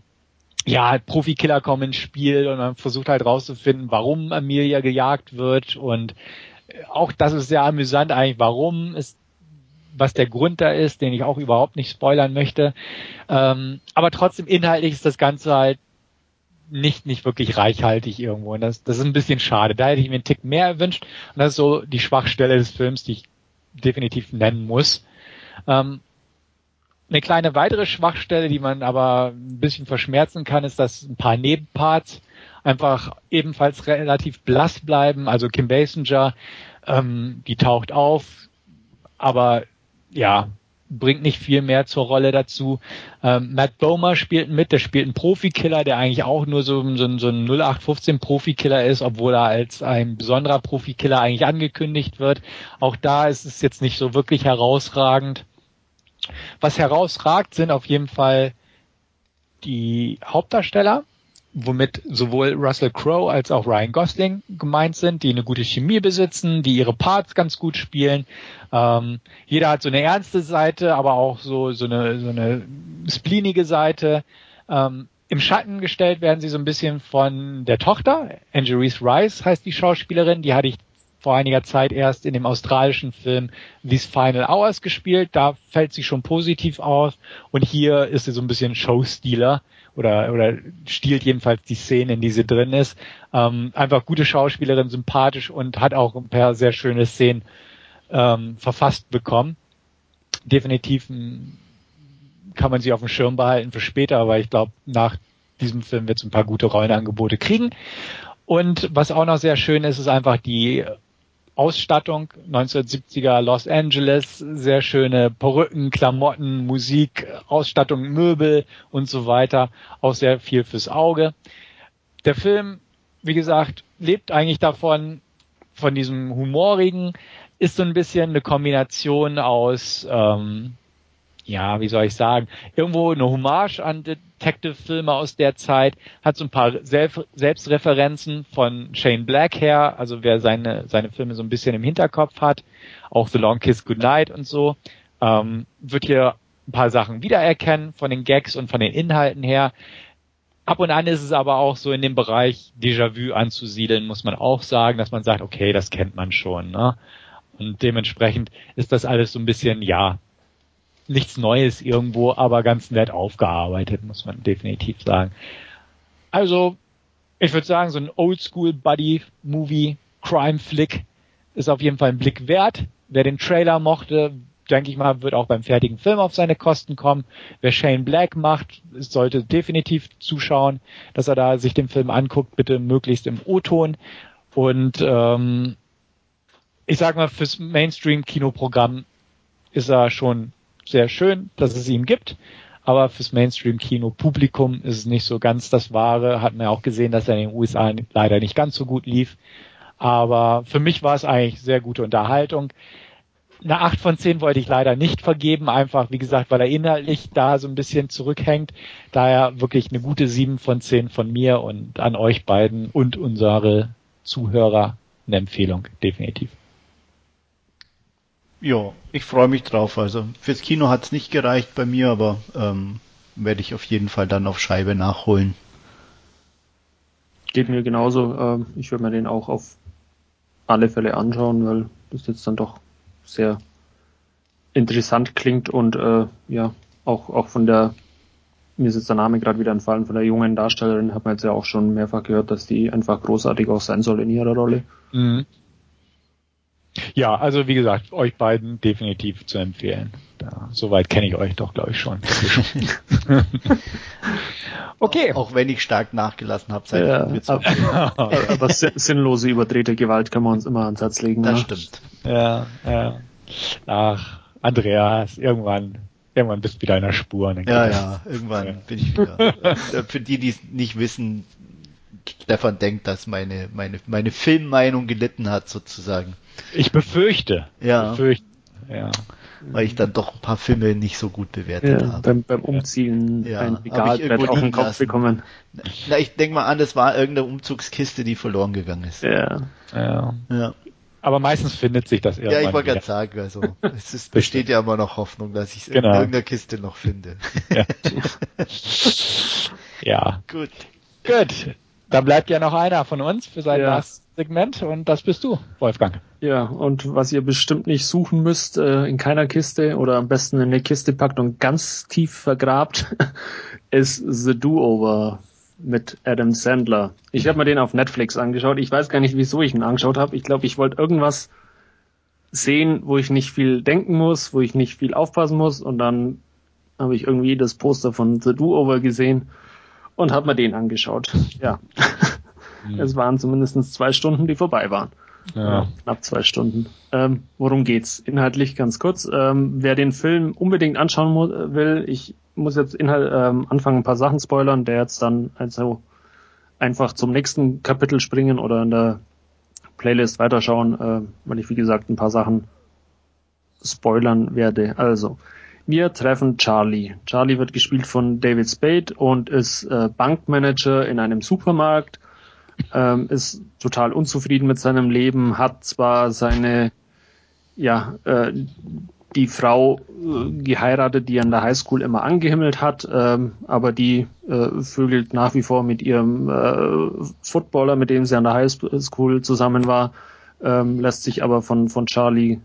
ja, Profikiller kommen ins Spiel und man versucht halt rauszufinden, warum Amelia gejagt wird. Und auch das ist sehr amüsant eigentlich, warum ist was der Grund da ist, den ich auch überhaupt nicht spoilern möchte. Ähm, aber trotzdem inhaltlich ist das Ganze halt nicht, nicht wirklich reichhaltig irgendwo. Und das, das ist ein bisschen schade. Da hätte ich mir einen Tick mehr erwünscht. Und das ist so die Schwachstelle des Films, die ich definitiv nennen muss. Ähm, eine kleine weitere Schwachstelle, die man aber ein bisschen verschmerzen kann, ist, dass ein paar Nebenparts einfach ebenfalls relativ blass bleiben. Also Kim Basinger, ähm, die taucht auf, aber ja, bringt nicht viel mehr zur Rolle dazu. Ähm, Matt Bomer spielt mit, der spielt einen Profikiller, der eigentlich auch nur so, so, so ein 0815 Profikiller ist, obwohl er als ein besonderer Profikiller eigentlich angekündigt wird. Auch da ist es jetzt nicht so wirklich herausragend. Was herausragt, sind auf jeden Fall die Hauptdarsteller womit sowohl Russell Crowe als auch Ryan Gosling gemeint sind, die eine gute Chemie besitzen, die ihre Parts ganz gut spielen. Ähm, jeder hat so eine ernste Seite, aber auch so, so eine, so eine spleenige Seite. Ähm, Im Schatten gestellt werden sie so ein bisschen von der Tochter. Angerise Rice heißt die Schauspielerin, die hatte ich vor einiger Zeit erst in dem australischen Film These Final Hours gespielt. Da fällt sie schon positiv aus. Und hier ist sie so ein bisschen Showstealer oder, oder stiehlt jedenfalls die Szene, in die sie drin ist. Ähm, einfach gute Schauspielerin, sympathisch und hat auch ein paar sehr schöne Szenen ähm, verfasst bekommen. Definitiv hm, kann man sie auf dem Schirm behalten für später, aber ich glaube, nach diesem Film wird es ein paar gute Rollenangebote kriegen. Und was auch noch sehr schön ist, ist einfach die Ausstattung 1970er Los Angeles, sehr schöne Perücken, Klamotten, Musik, Ausstattung, Möbel und so weiter, auch sehr viel fürs Auge. Der Film, wie gesagt, lebt eigentlich davon, von diesem humorigen, ist so ein bisschen eine Kombination aus ähm, ja, wie soll ich sagen, irgendwo eine Hommage an Detective-Filme aus der Zeit, hat so ein paar Selbstreferenzen von Shane Black her, also wer seine, seine Filme so ein bisschen im Hinterkopf hat, auch The Long Kiss Goodnight und so, ähm, wird hier ein paar Sachen wiedererkennen von den Gags und von den Inhalten her. Ab und an ist es aber auch so in dem Bereich Déjà-vu anzusiedeln, muss man auch sagen, dass man sagt, okay, das kennt man schon. Ne? Und dementsprechend ist das alles so ein bisschen, ja, nichts Neues irgendwo, aber ganz nett aufgearbeitet, muss man definitiv sagen. Also, ich würde sagen, so ein Oldschool Buddy Movie, Crime Flick, ist auf jeden Fall ein Blick wert. Wer den Trailer mochte, denke ich mal, wird auch beim fertigen Film auf seine Kosten kommen. Wer Shane Black macht, sollte definitiv zuschauen, dass er da sich den Film anguckt, bitte möglichst im O-Ton. Und ähm, ich sag mal, fürs Mainstream-Kinoprogramm ist er schon sehr schön, dass es ihn gibt. Aber fürs Mainstream-Kino-Publikum ist es nicht so ganz das Wahre. Hat man ja auch gesehen, dass er in den USA leider nicht ganz so gut lief. Aber für mich war es eigentlich sehr gute Unterhaltung eine 8 von 10 wollte ich leider nicht vergeben, einfach wie gesagt, weil er inhaltlich da so ein bisschen zurückhängt. Daher wirklich eine gute 7 von 10 von mir und an euch beiden und unsere Zuhörer eine Empfehlung, definitiv. Ja, ich freue mich drauf. Also fürs Kino hat es nicht gereicht bei mir, aber ähm, werde ich auf jeden Fall dann auf Scheibe nachholen. Geht mir genauso. Ähm, ich würde mir den auch auf alle Fälle anschauen, weil das jetzt dann doch sehr interessant klingt und äh, ja, auch, auch von der, mir ist jetzt der Name gerade wieder entfallen, von der jungen Darstellerin hat man jetzt ja auch schon mehrfach gehört, dass die einfach großartig auch sein soll in ihrer Rolle. Mhm. Ja, also wie gesagt, euch beiden definitiv zu empfehlen. Ja, soweit kenne ich euch doch, glaube ich, schon. okay. Auch, auch, wenn ich stark nachgelassen habe seit ja, aber, aber sinnlose überdrehte Gewalt kann man uns immer ans Herz legen. Das ne? stimmt. Ja, ja. Ach, Andreas, irgendwann irgendwann bist du wieder in der Spur. Ja, ja, irgendwann ja. bin ich wieder. Äh, für die, die es nicht wissen, Stefan denkt, dass meine, meine, meine Filmmeinung gelitten hat, sozusagen. Ich befürchte. Ja. Befürchte. Ja weil ich dann doch ein paar Filme nicht so gut bewertet ja, habe. Beim, beim Umziehen ja, ein Regalbrett auf den Kopf lassen. bekommen. Na, ich denke mal an, das war irgendeine Umzugskiste, die verloren gegangen ist. Ja. ja. ja. Aber meistens findet sich das irgendwann. Ja, ich wollte gerade sagen, also es ist, besteht ja immer noch Hoffnung, dass ich es genau. in irgendeiner Kiste noch finde. Ja. ja. Gut. Gut. Da bleibt ja noch einer von uns für sein ja. Segment und das bist du, Wolfgang. Ja, und was ihr bestimmt nicht suchen müsst, äh, in keiner Kiste oder am besten in eine Kiste packt und ganz tief vergrabt, ist The Do-Over mit Adam Sandler. Ich habe mir den auf Netflix angeschaut. Ich weiß gar nicht, wieso ich ihn angeschaut habe. Ich glaube, ich wollte irgendwas sehen, wo ich nicht viel denken muss, wo ich nicht viel aufpassen muss und dann habe ich irgendwie das Poster von The Do-Over gesehen und habe mir den angeschaut. Ja. Mhm. Es waren zumindest zwei Stunden, die vorbei waren. Ja. Knapp zwei Stunden. Ähm, worum geht's? Inhaltlich ganz kurz. Ähm, wer den Film unbedingt anschauen will, ich muss jetzt Inhalt, ähm, anfangen, ein paar Sachen spoilern, der jetzt dann also einfach zum nächsten Kapitel springen oder in der Playlist weiterschauen, äh, weil ich wie gesagt ein paar Sachen spoilern werde. Also, wir treffen Charlie. Charlie wird gespielt von David Spade und ist äh, Bankmanager in einem Supermarkt ähm, ist total unzufrieden mit seinem Leben, hat zwar seine, ja, äh, die Frau äh, geheiratet, die er in der Highschool immer angehimmelt hat, ähm, aber die äh, vögelt nach wie vor mit ihrem äh, Footballer, mit dem sie an der Highschool zusammen war, ähm, lässt sich aber von, von Charlie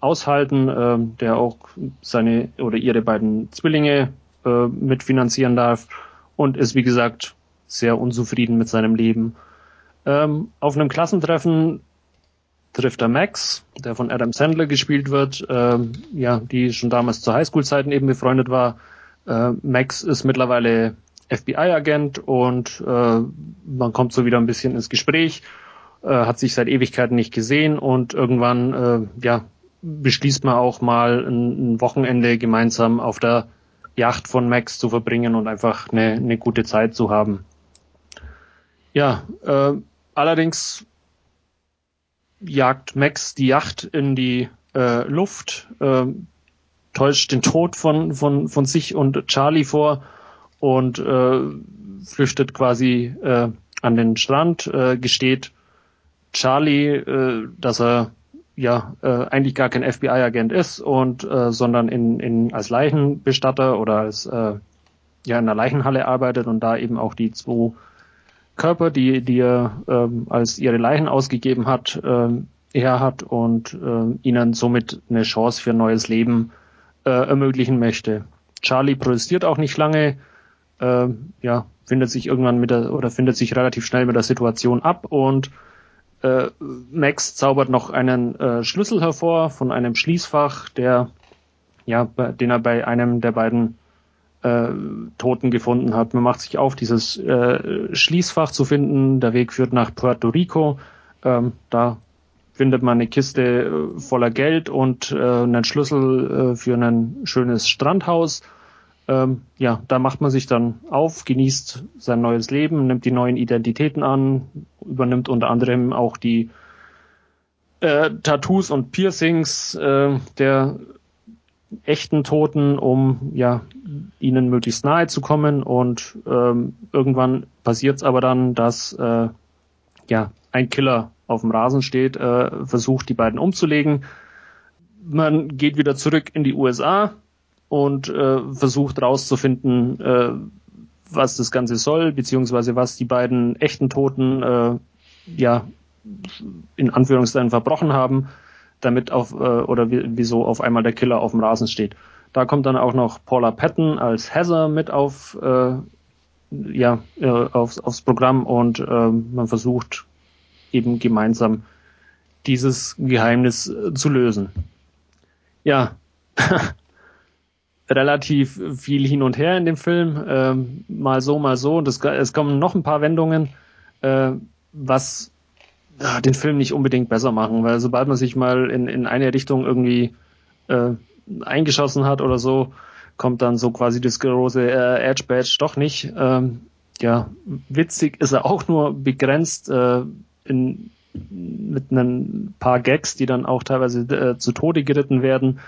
aushalten, ähm, der auch seine oder ihre beiden Zwillinge äh, mitfinanzieren darf und ist wie gesagt sehr unzufrieden mit seinem Leben ähm, auf einem Klassentreffen trifft er Max, der von Adam Sandler gespielt wird, ähm, ja, die schon damals zu Highschool-Zeiten eben befreundet war. Äh, Max ist mittlerweile FBI-Agent und äh, man kommt so wieder ein bisschen ins Gespräch, äh, hat sich seit Ewigkeiten nicht gesehen und irgendwann äh, ja, beschließt man auch mal ein, ein, Wochenende gemeinsam auf der Yacht von Max zu verbringen und einfach eine, eine gute Zeit zu haben. Ja, äh, Allerdings jagt Max die Yacht in die äh, Luft, äh, täuscht den Tod von, von, von sich und Charlie vor und äh, flüchtet quasi äh, an den Strand, äh, gesteht Charlie, äh, dass er ja äh, eigentlich gar kein FBI-Agent ist und äh, sondern in, in als Leichenbestatter oder als äh, ja in der Leichenhalle arbeitet und da eben auch die zwei Körper, die, die er ähm, als ihre Leichen ausgegeben hat, ähm, er hat und äh, ihnen somit eine Chance für ein neues Leben äh, ermöglichen möchte. Charlie protestiert auch nicht lange, äh, ja, findet sich irgendwann mit der oder findet sich relativ schnell mit der Situation ab und äh, Max zaubert noch einen äh, Schlüssel hervor von einem Schließfach, der ja, den er bei einem der beiden äh, Toten gefunden hat. Man macht sich auf, dieses äh, Schließfach zu finden. Der Weg führt nach Puerto Rico. Ähm, da findet man eine Kiste äh, voller Geld und äh, einen Schlüssel äh, für ein schönes Strandhaus. Ähm, ja, da macht man sich dann auf, genießt sein neues Leben, nimmt die neuen Identitäten an, übernimmt unter anderem auch die Tattoos und Piercings der echten Toten, um ja ihnen möglichst nahe zu kommen. Und ähm, irgendwann passiert es aber dann, dass äh, ja ein Killer auf dem Rasen steht, äh, versucht die beiden umzulegen. Man geht wieder zurück in die USA und äh, versucht rauszufinden, äh, was das Ganze soll, beziehungsweise was die beiden echten Toten äh, ja in Anführungszeichen verbrochen haben damit auf, äh, oder wieso auf einmal der Killer auf dem Rasen steht. Da kommt dann auch noch Paula Patton als Heather mit auf, äh, ja, äh, aufs, aufs Programm und äh, man versucht eben gemeinsam dieses Geheimnis äh, zu lösen. Ja, relativ viel hin und her in dem Film, ähm, mal so, mal so. Und es, es kommen noch ein paar Wendungen, äh, was den Film nicht unbedingt besser machen, weil sobald man sich mal in, in eine Richtung irgendwie äh, eingeschossen hat oder so, kommt dann so quasi das große äh, Edge Badge doch nicht. Ähm, ja, witzig ist er auch nur begrenzt äh, in, mit ein paar Gags, die dann auch teilweise äh, zu Tode geritten werden.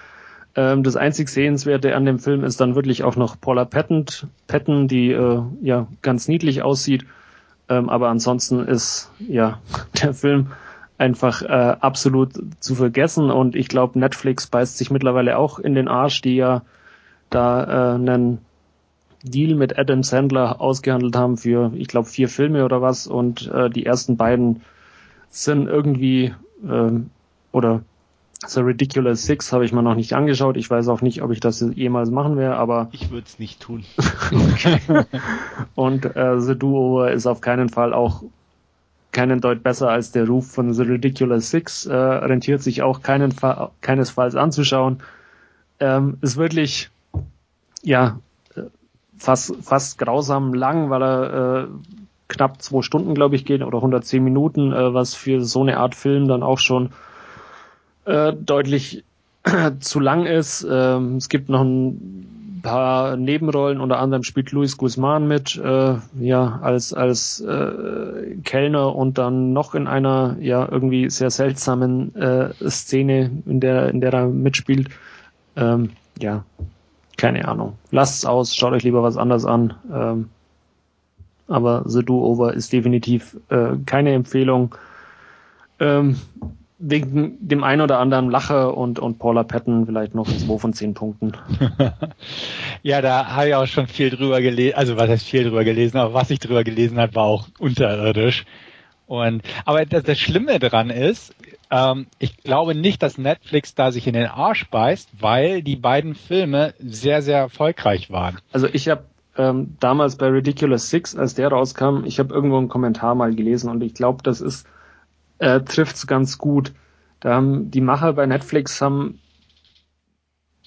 Ähm, das einzig Sehenswerte an dem Film ist dann wirklich auch noch Paula Patton, Patton die äh, ja ganz niedlich aussieht ähm, aber ansonsten ist ja der Film einfach äh, absolut zu vergessen. Und ich glaube Netflix beißt sich mittlerweile auch in den Arsch, die ja da äh, einen Deal mit Adam Sandler ausgehandelt haben für, ich glaube, vier Filme oder was. Und äh, die ersten beiden sind irgendwie ähm, oder The Ridiculous Six habe ich mir noch nicht angeschaut. Ich weiß auch nicht, ob ich das jemals machen werde, aber. Ich würde es nicht tun. Und äh, The Do-Over ist auf keinen Fall auch keinen Deut besser als der Ruf von The Ridiculous Six. Äh, rentiert sich auch keinen Fa keinesfalls anzuschauen. Ähm, ist wirklich, ja, fast, fast grausam lang, weil er äh, knapp zwei Stunden, glaube ich, geht oder 110 Minuten, äh, was für so eine Art Film dann auch schon äh, deutlich zu lang ist. Ähm, es gibt noch ein paar Nebenrollen, unter anderem spielt Luis Guzman mit, äh, ja, als, als äh, Kellner und dann noch in einer ja irgendwie sehr seltsamen äh, Szene, in der, in der er mitspielt. Ähm, ja, keine Ahnung. Lasst es aus, schaut euch lieber was anderes an. Ähm, aber The Do-Over ist definitiv äh, keine Empfehlung. Ähm, wegen dem einen oder anderen Lache und, und Paula Patton vielleicht noch zwei von zehn Punkten. ja, da habe ich auch schon viel drüber gelesen, also was heißt viel drüber gelesen, aber was ich drüber gelesen habe, war auch unterirdisch. Und aber das, das Schlimme daran ist, ähm, ich glaube nicht, dass Netflix da sich in den Arsch beißt, weil die beiden Filme sehr, sehr erfolgreich waren. Also ich habe ähm, damals bei Ridiculous Six, als der rauskam, ich habe irgendwo einen Kommentar mal gelesen und ich glaube, das ist äh, trifft's ganz gut. Da haben die Macher bei Netflix haben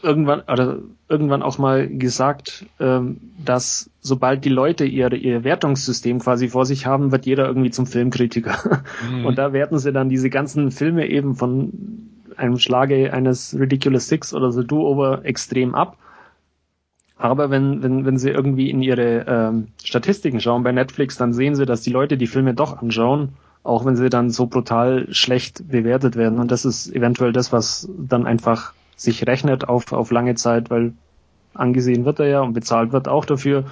irgendwann oder irgendwann auch mal gesagt, ähm, dass sobald die Leute ihr, ihr Wertungssystem quasi vor sich haben, wird jeder irgendwie zum Filmkritiker. Mhm. Und da werten sie dann diese ganzen Filme eben von einem Schlage eines Ridiculous Six oder The Do-Over extrem ab. Aber wenn, wenn, wenn sie irgendwie in ihre ähm, Statistiken schauen bei Netflix, dann sehen sie, dass die Leute die Filme doch anschauen auch wenn sie dann so brutal schlecht bewertet werden. Und das ist eventuell das, was dann einfach sich rechnet auf, auf lange Zeit, weil angesehen wird er ja und bezahlt wird auch dafür.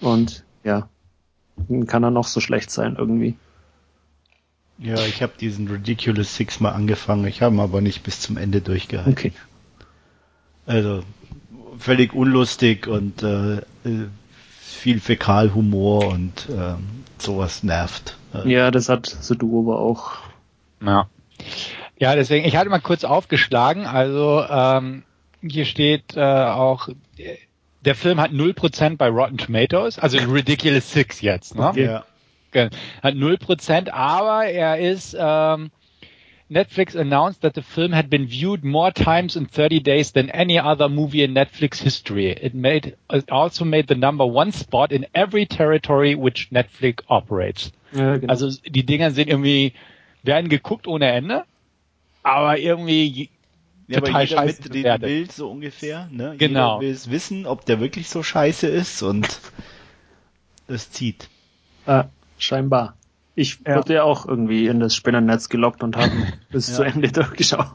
Und ja, kann er noch so schlecht sein irgendwie. Ja, ich habe diesen Ridiculous Six mal angefangen, ich habe ihn aber nicht bis zum Ende durchgehalten. Okay. Also völlig unlustig und äh, viel Fäkalhumor und äh, sowas nervt. Ja, das hat Sudoku aber auch. Ja. Ja, deswegen, ich hatte mal kurz aufgeschlagen, also ähm, hier steht äh, auch, der Film hat 0% bei Rotten Tomatoes, also Ridiculous Six jetzt, ne? Ja. Hat 0%, aber er ist, ähm, Netflix announced that the film had been viewed more times in 30 days than any other movie in Netflix history. It made, it also made the number one spot in every territory which Netflix operates. Ja, genau. Also die Dinger sind irgendwie, werden geguckt ohne Ende, aber irgendwie ja, total aber jeder mit dem Bild so ungefähr, ne? Genau. Jeder will es wissen, ob der wirklich so scheiße ist und das zieht. Äh, scheinbar. Ich ja. wurde ja auch irgendwie in das Spinnernetz gelockt und habe bis ja. zu Ende durchgeschaut.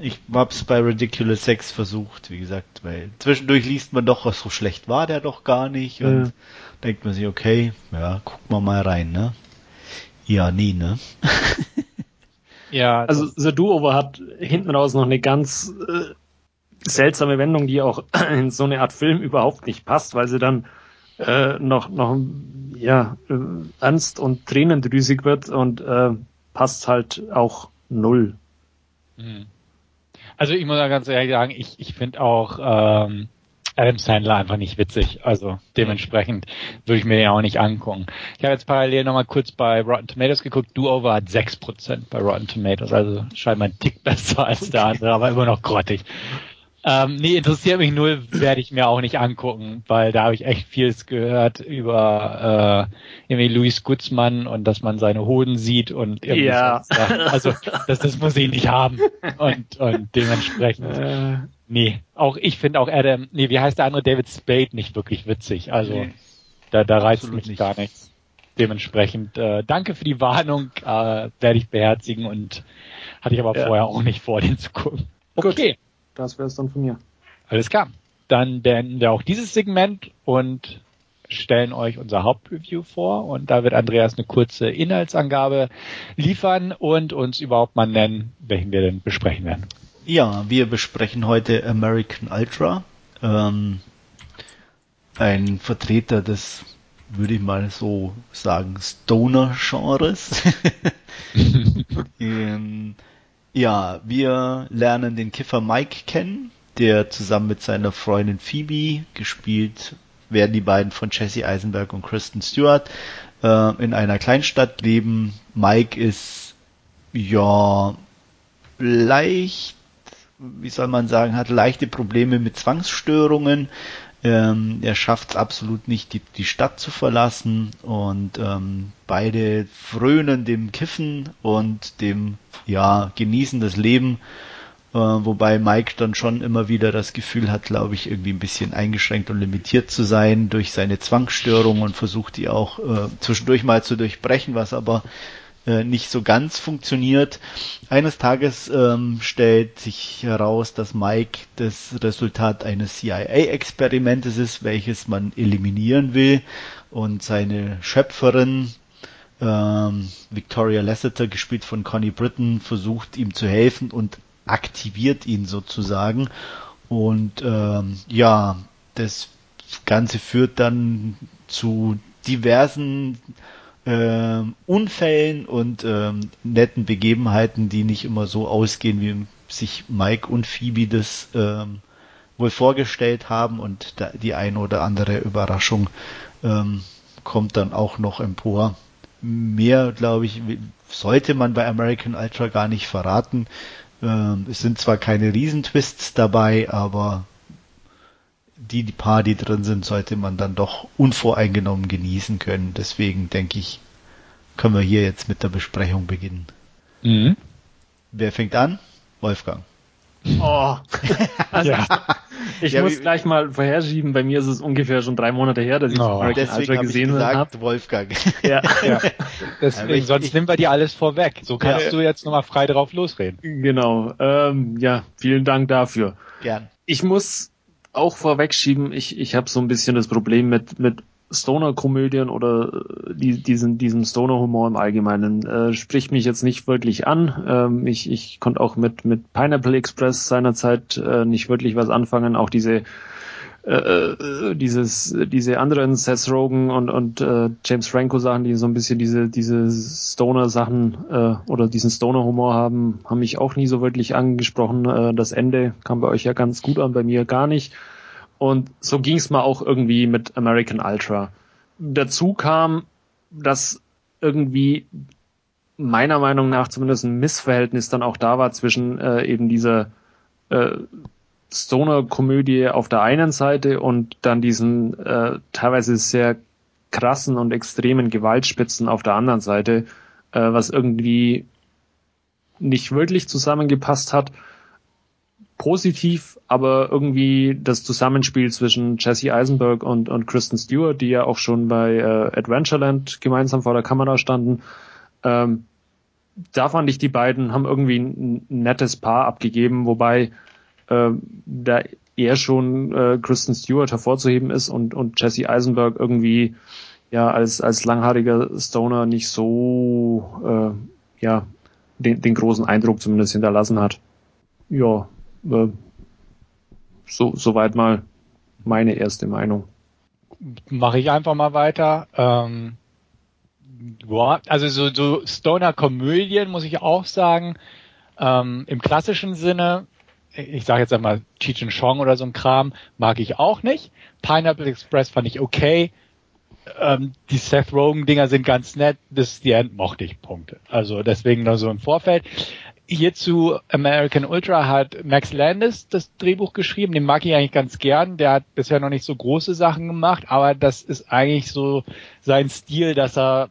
Ich hab's bei Ridiculous Sex versucht, wie gesagt, weil zwischendurch liest man doch, was so schlecht war der doch gar nicht und ja. denkt man sich, okay, ja, guck mal mal rein, ne? Ja, nie, ne? ja. Also The Do-Over hat hinten raus noch eine ganz äh, seltsame Wendung, die auch in so eine Art Film überhaupt nicht passt, weil sie dann äh, noch, noch ja, äh, ernst und tränendrüsig wird und äh, passt halt auch null. Mhm. Also ich muss da ganz ehrlich sagen, ich, ich finde auch ähm, Adam Sandler einfach nicht witzig. Also dementsprechend würde ich mir den auch nicht angucken. Ich habe jetzt parallel nochmal kurz bei Rotten Tomatoes geguckt. Do-Over hat 6% bei Rotten Tomatoes, also scheinbar ein Tick besser als der andere, aber immer noch grottig. Ähm, nee, interessiert mich null, werde ich mir auch nicht angucken, weil da habe ich echt vieles gehört über äh, irgendwie Luis Gutzmann und dass man seine Hoden sieht und irgendwie ja. Also das, das muss ich nicht haben. Und, und dementsprechend. Äh. Nee, auch ich finde auch Adam, nee, wie heißt der andere David Spade nicht wirklich witzig. Also nee, da, da reizt mich nicht. gar nichts. Dementsprechend, äh, danke für die Warnung, äh, werde ich beherzigen und hatte ich aber ja. vorher auch nicht vor, den zu gucken. Okay. Gut das wäre es dann von mir. Alles klar. Dann beenden wir auch dieses Segment und stellen euch unser Hauptreview vor und da wird Andreas eine kurze Inhaltsangabe liefern und uns überhaupt mal nennen, welchen wir denn besprechen werden. Ja, wir besprechen heute American Ultra, ähm, ein Vertreter des, würde ich mal so sagen, Stoner-Genres. ähm, ja, wir lernen den Kiffer Mike kennen, der zusammen mit seiner Freundin Phoebe gespielt werden die beiden von Jesse Eisenberg und Kristen Stewart äh, in einer Kleinstadt leben. Mike ist ja leicht, wie soll man sagen, hat leichte Probleme mit Zwangsstörungen, ähm, er schafft es absolut nicht, die, die Stadt zu verlassen und ähm, beide frönen dem Kiffen und dem ja Genießen des Leben, äh, wobei Mike dann schon immer wieder das Gefühl hat, glaube ich, irgendwie ein bisschen eingeschränkt und limitiert zu sein durch seine Zwangsstörung und versucht die auch äh, zwischendurch mal zu durchbrechen, was aber äh, nicht so ganz funktioniert. Eines Tages ähm, stellt sich heraus, dass Mike das Resultat eines CIA-Experimentes ist, welches man eliminieren will und seine Schöpferin ähm, Victoria Lasseter, gespielt von Connie Britton, versucht ihm zu helfen und aktiviert ihn sozusagen. Und ähm, ja, das Ganze führt dann zu diversen äh, Unfällen und ähm, netten Begebenheiten, die nicht immer so ausgehen, wie sich Mike und Phoebe das ähm, wohl vorgestellt haben und da, die eine oder andere Überraschung ähm, kommt dann auch noch empor. Mehr, glaube ich, sollte man bei American Ultra gar nicht verraten. Ähm, es sind zwar keine Riesentwists dabei, aber die, die paar, die drin sind, sollte man dann doch unvoreingenommen genießen können. Deswegen denke ich, können wir hier jetzt mit der Besprechung beginnen. Mhm. Wer fängt an? Wolfgang. Oh. Also ja. Ich ja, muss gleich mal vorherschieben, bei mir ist es ungefähr schon drei Monate her, dass ich oh, American Ultra gesehen habe. Hab. Wolfgang. Ja. ja. Deswegen, ich, sonst ich, nehmen wir dir alles vorweg. So kannst ja. du jetzt nochmal frei drauf losreden. Genau. Ähm, ja, vielen Dank dafür. Gern. Ich muss auch vorwegschieben, ich, ich habe so ein bisschen das Problem mit, mit Stoner-Komödien oder äh, die, diesen, diesem Stoner-Humor im Allgemeinen äh, spricht mich jetzt nicht wirklich an. Ähm, ich, ich konnte auch mit, mit Pineapple Express seinerzeit äh, nicht wirklich was anfangen. Auch diese äh, äh, dieses, diese anderen Seth Rogen und, und äh, James Franco Sachen, die so ein bisschen diese, diese Stoner Sachen äh, oder diesen Stoner Humor haben, haben mich auch nie so wirklich angesprochen. Äh, das Ende kam bei euch ja ganz gut an, bei mir gar nicht. Und so ging es mir auch irgendwie mit American Ultra. Dazu kam, dass irgendwie meiner Meinung nach zumindest ein Missverhältnis dann auch da war zwischen äh, eben dieser äh, Stoner-Komödie auf der einen Seite und dann diesen äh, teilweise sehr krassen und extremen Gewaltspitzen auf der anderen Seite, äh, was irgendwie nicht wirklich zusammengepasst hat. Positiv, aber irgendwie das Zusammenspiel zwischen Jesse Eisenberg und, und Kristen Stewart, die ja auch schon bei äh, Adventureland gemeinsam vor der Kamera standen, ähm, da fand ich, die beiden haben irgendwie ein, ein nettes Paar abgegeben, wobei äh, da eher schon äh, Kristen Stewart hervorzuheben ist und, und Jesse Eisenberg irgendwie ja als, als langhaariger Stoner nicht so äh, ja den, den großen Eindruck zumindest hinterlassen hat. Ja, äh, so soweit mal meine erste Meinung. Mache ich einfach mal weiter. Ähm, ja, also so, so Stoner-Komödien muss ich auch sagen. Ähm, Im klassischen Sinne, ich sage jetzt einmal Cheech and Chong oder so ein Kram, mag ich auch nicht. Pineapple Express fand ich okay. Ähm, die Seth Rogen-Dinger sind ganz nett. Bis the End mochte ich Punkte. Also deswegen nur so im Vorfeld. Hierzu American Ultra hat Max Landis das Drehbuch geschrieben. Den mag ich eigentlich ganz gern. Der hat bisher noch nicht so große Sachen gemacht, aber das ist eigentlich so sein Stil, dass er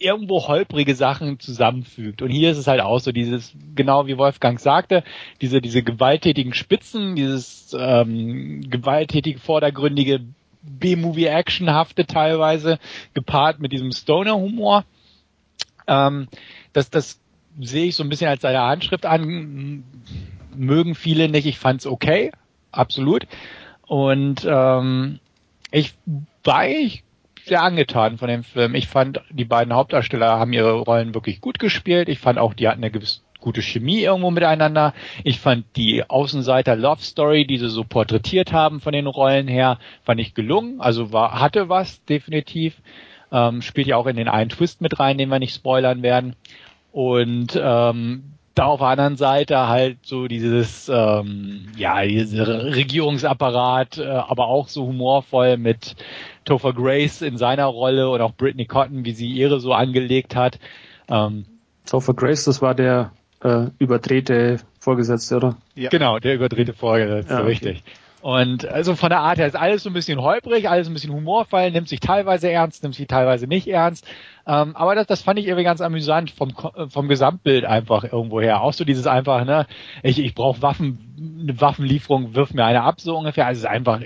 irgendwo holprige Sachen zusammenfügt. Und hier ist es halt auch so dieses, genau wie Wolfgang sagte, diese, diese gewalttätigen Spitzen, dieses ähm, gewalttätige, vordergründige B-Movie-Actionhafte teilweise, gepaart mit diesem Stoner-Humor. Ähm, das, das sehe ich so ein bisschen als seine Handschrift an. Mögen viele nicht, ich fand's okay, absolut. Und ähm, ich war ich sehr angetan von dem Film. Ich fand, die beiden Hauptdarsteller haben ihre Rollen wirklich gut gespielt. Ich fand auch, die hatten eine gewisse gute Chemie irgendwo miteinander. Ich fand die Außenseiter Love Story, die sie so porträtiert haben von den Rollen her, fand ich gelungen. Also war, hatte was, definitiv. Ähm, spielt ja auch in den einen Twist mit rein, den wir nicht spoilern werden. Und ähm, da auf der anderen Seite halt so dieses, ähm, ja, diese Regierungsapparat, äh, aber auch so humorvoll mit Topher Grace in seiner Rolle und auch Brittany Cotton, wie sie ihre so angelegt hat. Ähm, Topher Grace, das war der äh, überdrehte Vorgesetzte, oder? Ja. Genau, der überdrehte Vorgesetzte, ja, okay. richtig. Und also von der Art her ist alles so ein bisschen holprig, alles ein bisschen humorvoll, nimmt sich teilweise ernst, nimmt sich teilweise nicht ernst. Ähm, aber das, das fand ich irgendwie ganz amüsant vom, vom Gesamtbild einfach irgendwo her. Auch so dieses einfach, ne, ich, ich brauche Waffen, eine Waffenlieferung, wirf mir eine ab, so ungefähr. Also es ist einfach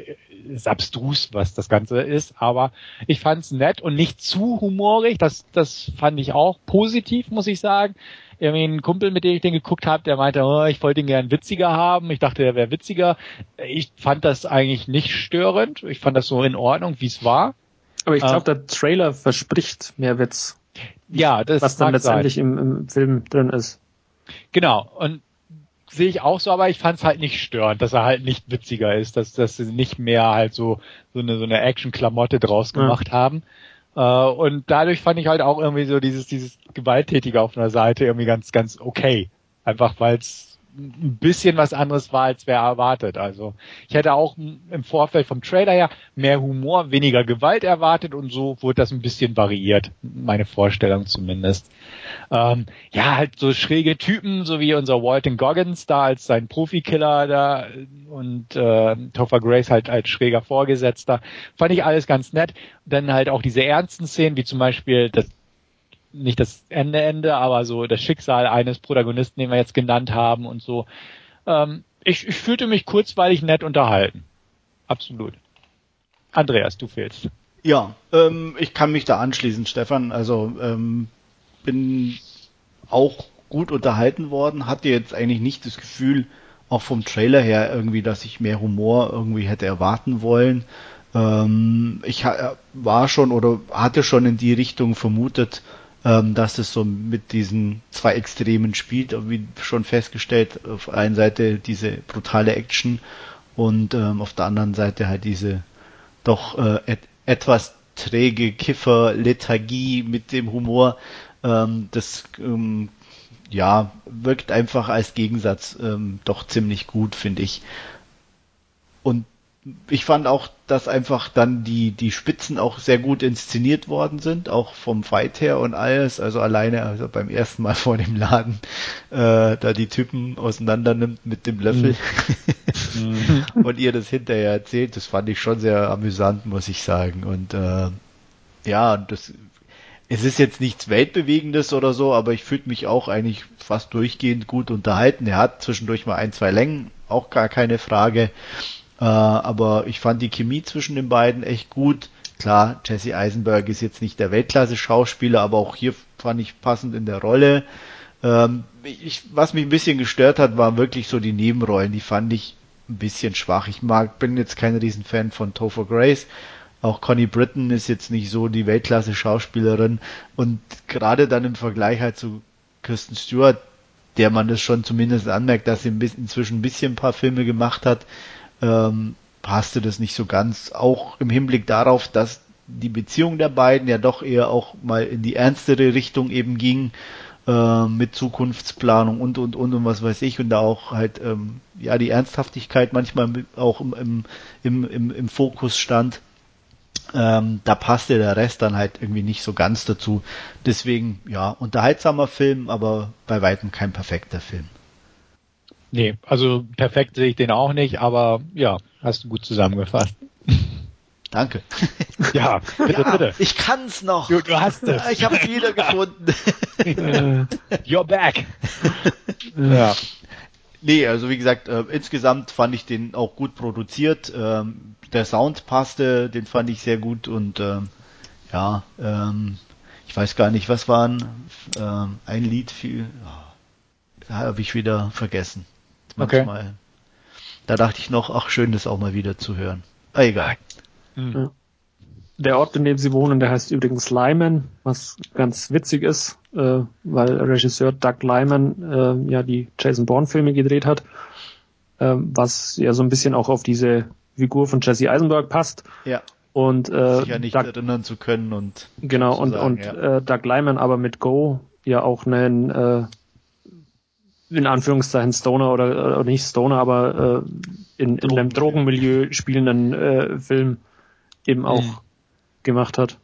ist abstrus, was das Ganze ist, aber ich fand's nett und nicht zu humorig. Das, das fand ich auch positiv, muss ich sagen irgendwie ein Kumpel, mit dem ich den geguckt habe, der meinte, oh, ich wollte ihn gern witziger haben. Ich dachte, er wäre witziger. Ich fand das eigentlich nicht störend. Ich fand das so in Ordnung, wie es war. Aber ich glaube, äh, der Trailer verspricht mehr Witz. Ja, das was dann letztendlich im, im, Film drin ist. Genau. Und sehe ich auch so, aber ich fand es halt nicht störend, dass er halt nicht witziger ist, dass, dass sie nicht mehr halt so so eine so eine Action-Klamotte draus gemacht ja. haben. Äh, und dadurch fand ich halt auch irgendwie so dieses, dieses Gewalttätige auf einer Seite irgendwie ganz, ganz okay. Einfach weil es ein bisschen was anderes war, als wer erwartet. Also ich hätte auch im Vorfeld vom Trailer her mehr Humor, weniger Gewalt erwartet und so wurde das ein bisschen variiert, meine Vorstellung zumindest. Ähm, ja, halt so schräge Typen, so wie unser Walton Goggins da als sein Profikiller da und äh, Topher Grace halt als schräger Vorgesetzter. Fand ich alles ganz nett. Dann halt auch diese ernsten Szenen, wie zum Beispiel das nicht das Ende Ende, aber so das Schicksal eines Protagonisten, den wir jetzt genannt haben und so. Ähm, ich, ich fühlte mich kurzweilig nett unterhalten. Absolut. Andreas, du fehlst. Ja, ähm, ich kann mich da anschließen, Stefan. Also ähm, bin auch gut unterhalten worden, hatte jetzt eigentlich nicht das Gefühl, auch vom Trailer her irgendwie, dass ich mehr Humor irgendwie hätte erwarten wollen. Ähm, ich war schon oder hatte schon in die Richtung vermutet, ähm, dass es so mit diesen zwei Extremen spielt, wie schon festgestellt, auf der einen Seite diese brutale Action und ähm, auf der anderen Seite halt diese doch äh, et etwas träge Kiffer-Lethargie mit dem Humor. Ähm, das ähm, ja wirkt einfach als Gegensatz ähm, doch ziemlich gut, finde ich. Und ich fand auch dass einfach dann die, die Spitzen auch sehr gut inszeniert worden sind, auch vom Fight her und alles. Also alleine also beim ersten Mal vor dem Laden äh, da die Typen auseinander nimmt mit dem Löffel mhm. und ihr das hinterher erzählt, das fand ich schon sehr amüsant, muss ich sagen. Und äh, ja, das es ist jetzt nichts Weltbewegendes oder so, aber ich fühle mich auch eigentlich fast durchgehend gut unterhalten. Er hat zwischendurch mal ein, zwei Längen, auch gar keine Frage. Äh, aber ich fand die Chemie zwischen den beiden echt gut. Klar, Jesse Eisenberg ist jetzt nicht der Weltklasse-Schauspieler, aber auch hier fand ich passend in der Rolle. Ähm, ich, was mich ein bisschen gestört hat, waren wirklich so die Nebenrollen. Die fand ich ein bisschen schwach. Ich mag, bin jetzt kein Riesenfan von Topher Grace. Auch Connie Britton ist jetzt nicht so die Weltklasse-Schauspielerin. Und gerade dann im Vergleich halt zu Kirsten Stewart, der man das schon zumindest anmerkt, dass sie inzwischen ein bisschen ein paar Filme gemacht hat, ähm, passte das nicht so ganz. Auch im Hinblick darauf, dass die Beziehung der beiden ja doch eher auch mal in die ernstere Richtung eben ging äh, mit Zukunftsplanung und und und und was weiß ich und da auch halt ähm, ja die Ernsthaftigkeit manchmal auch im, im, im, im, im Fokus stand. Ähm, da passte der Rest dann halt irgendwie nicht so ganz dazu. Deswegen, ja, unterhaltsamer Film, aber bei weitem kein perfekter Film. Nee, also perfekt sehe ich den auch nicht, aber ja, hast du gut zusammengefasst. Danke. Ja, bitte, ja, bitte. Ich kann's noch. Du, du hast es. Ich habe es wiedergefunden. You're back. ja. Nee, also wie gesagt, äh, insgesamt fand ich den auch gut produziert. Ähm, der Sound passte, den fand ich sehr gut und ähm, ja, ähm, ich weiß gar nicht, was waren ähm, ein Lied viel, oh, habe ich wieder vergessen manchmal. Okay. Da dachte ich noch, ach schön, das auch mal wieder zu hören. Ah, egal. Mhm. Der Ort, in dem sie wohnen, der heißt übrigens Lyman, was ganz witzig ist, äh, weil Regisseur Doug Lyman äh, ja die Jason Bourne-Filme gedreht hat, äh, was ja so ein bisschen auch auf diese Figur von Jesse Eisenberg passt. Ja. Und äh, sich ja nicht Doug, erinnern zu können und genau und sagen, und ja. äh, Doug Lyman aber mit Go ja auch einen äh, in Anführungszeichen Stoner oder, oder nicht Stoner, aber äh, in, in einem Drogenmilieu spielenden äh, Film eben auch mhm. gemacht hat.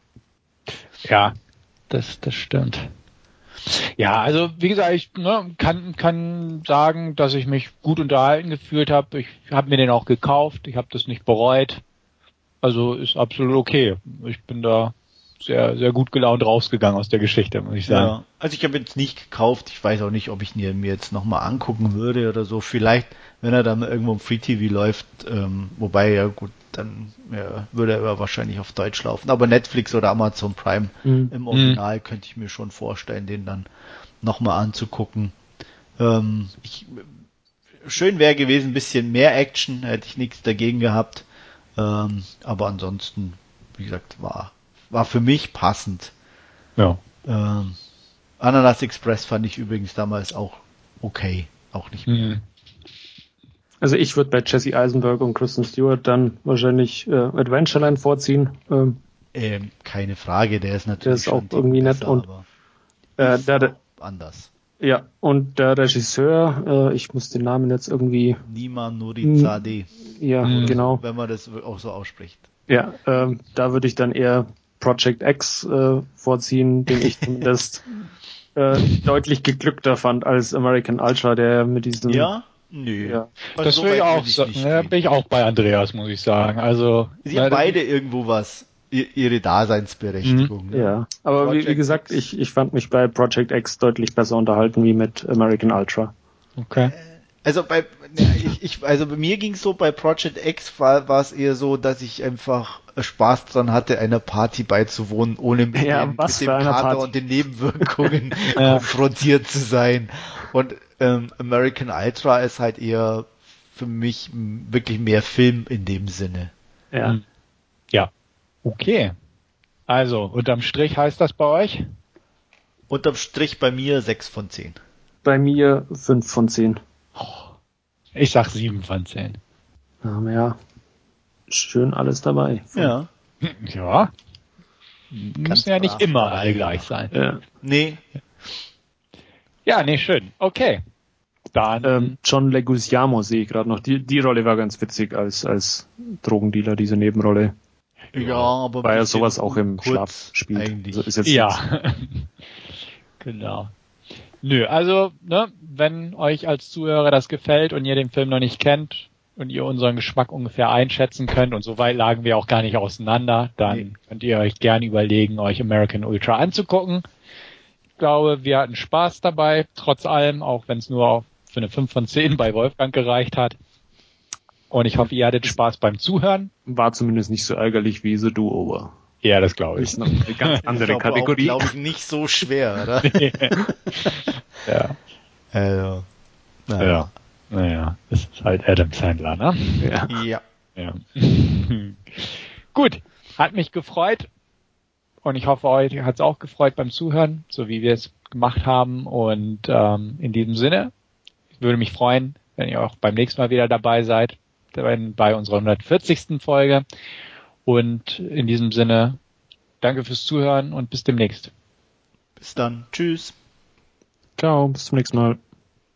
Ja, das, das stimmt. Ja, also wie gesagt, ich ne, kann, kann sagen, dass ich mich gut unterhalten gefühlt habe. Ich habe mir den auch gekauft, ich habe das nicht bereut. Also ist absolut okay. Ich bin da sehr, sehr gut gelaunt rausgegangen aus der Geschichte, muss ich sagen. Ja, also ich habe jetzt nicht gekauft, ich weiß auch nicht, ob ich ihn mir jetzt nochmal angucken würde oder so. Vielleicht, wenn er dann irgendwo im Free TV läuft, ähm, wobei ja gut, dann ja, würde er wahrscheinlich auf Deutsch laufen. Aber Netflix oder Amazon Prime mhm. im Original mhm. könnte ich mir schon vorstellen, den dann nochmal anzugucken. Ähm, ich, schön wäre gewesen, ein bisschen mehr Action, hätte ich nichts dagegen gehabt. Ähm, aber ansonsten, wie gesagt, war war für mich passend. Ja. Ähm, Ananas Express fand ich übrigens damals auch okay, auch nicht mehr. Mhm. Also ich würde bei Jesse Eisenberg und Kristen Stewart dann wahrscheinlich äh, Adventureland vorziehen. Ähm, ähm, keine Frage, der ist natürlich der ist auch irgendwie nett und äh, der, der, anders. Ja, und der Regisseur, äh, ich muss den Namen jetzt irgendwie. Nima Nurizadeh. Ja, mhm. genau. Wenn man das auch so ausspricht. Ja, ähm, da würde ich dann eher Project X äh, vorziehen, den ich zumindest äh, deutlich geglückter fand als American Ultra, der mit diesem ja Nö. Ja. Also das so will ich auch sagen. Ja, bin ich auch bei Andreas, muss ich sagen. Also sie haben beide irgendwo was ihre Daseinsberechtigung. Mhm. Ne? Ja, aber wie, wie, gesagt, ich, ich fand mich bei Project X deutlich besser unterhalten wie mit American Ultra. Okay. Äh, also bei ich, ich, also bei mir ging es so, bei Project X war, war es eher so, dass ich einfach Spaß dran hatte, einer Party beizuwohnen, ohne mit ja, dem, mit dem Kater Party? und den Nebenwirkungen konfrontiert zu sein. Und ähm, American Ultra ist halt eher für mich wirklich mehr Film in dem Sinne. Ja. Hm. Ja. Okay. Also, unterm Strich heißt das bei euch? Unterm Strich bei mir 6 von 10. Bei mir 5 von 10. Ich sag 7 von 10. Ja, ja. Schön alles dabei. Ja. Ja. Müssen ja nicht immer alle gleich sein. Ja. Nee. Ja, nee, schön. Okay. Dann Ähm, John Leguizamo sehe ich gerade noch. Die, die Rolle war ganz witzig als, als Drogendealer, diese Nebenrolle. Ja, aber Weil er sowas auch im Schlaf spielt. Eigentlich. Also ist jetzt ja. genau. Nö, also, ne, wenn euch als Zuhörer das gefällt und ihr den Film noch nicht kennt und ihr unseren Geschmack ungefähr einschätzen könnt und so weit lagen wir auch gar nicht auseinander, dann Nee. könnt ihr euch gerne überlegen, euch American Ultra anzugucken. Ich glaube, wir hatten Spaß dabei, trotz allem, auch wenn es nur für eine 5 von 10 bei Wolfgang gereicht hat. Und ich hoffe, ihr hattet Spaß beim Zuhören. war zumindest nicht so ärgerlich wie The Do-Over. Ja, das glaube ich. Ist noch eine ganz andere ist Kategorie. Auch, glaube ich, nicht so schwer, oder? Ja. also, naja. Ja. Naja, das ist halt Adam Sandler, ne? ja. ja. Ja. Gut, hat mich gefreut und ich hoffe, euch hat es auch gefreut beim Zuhören, so wie wir es gemacht haben. Und ähm, in diesem Sinne, ich würde mich freuen, wenn ihr auch beim nächsten Mal wieder dabei seid, bei unserer 140. Folge. Und in diesem Sinne, danke fürs Zuhören und bis demnächst. Bis dann. Tschüss. Ciao, bis zum nächsten Mal.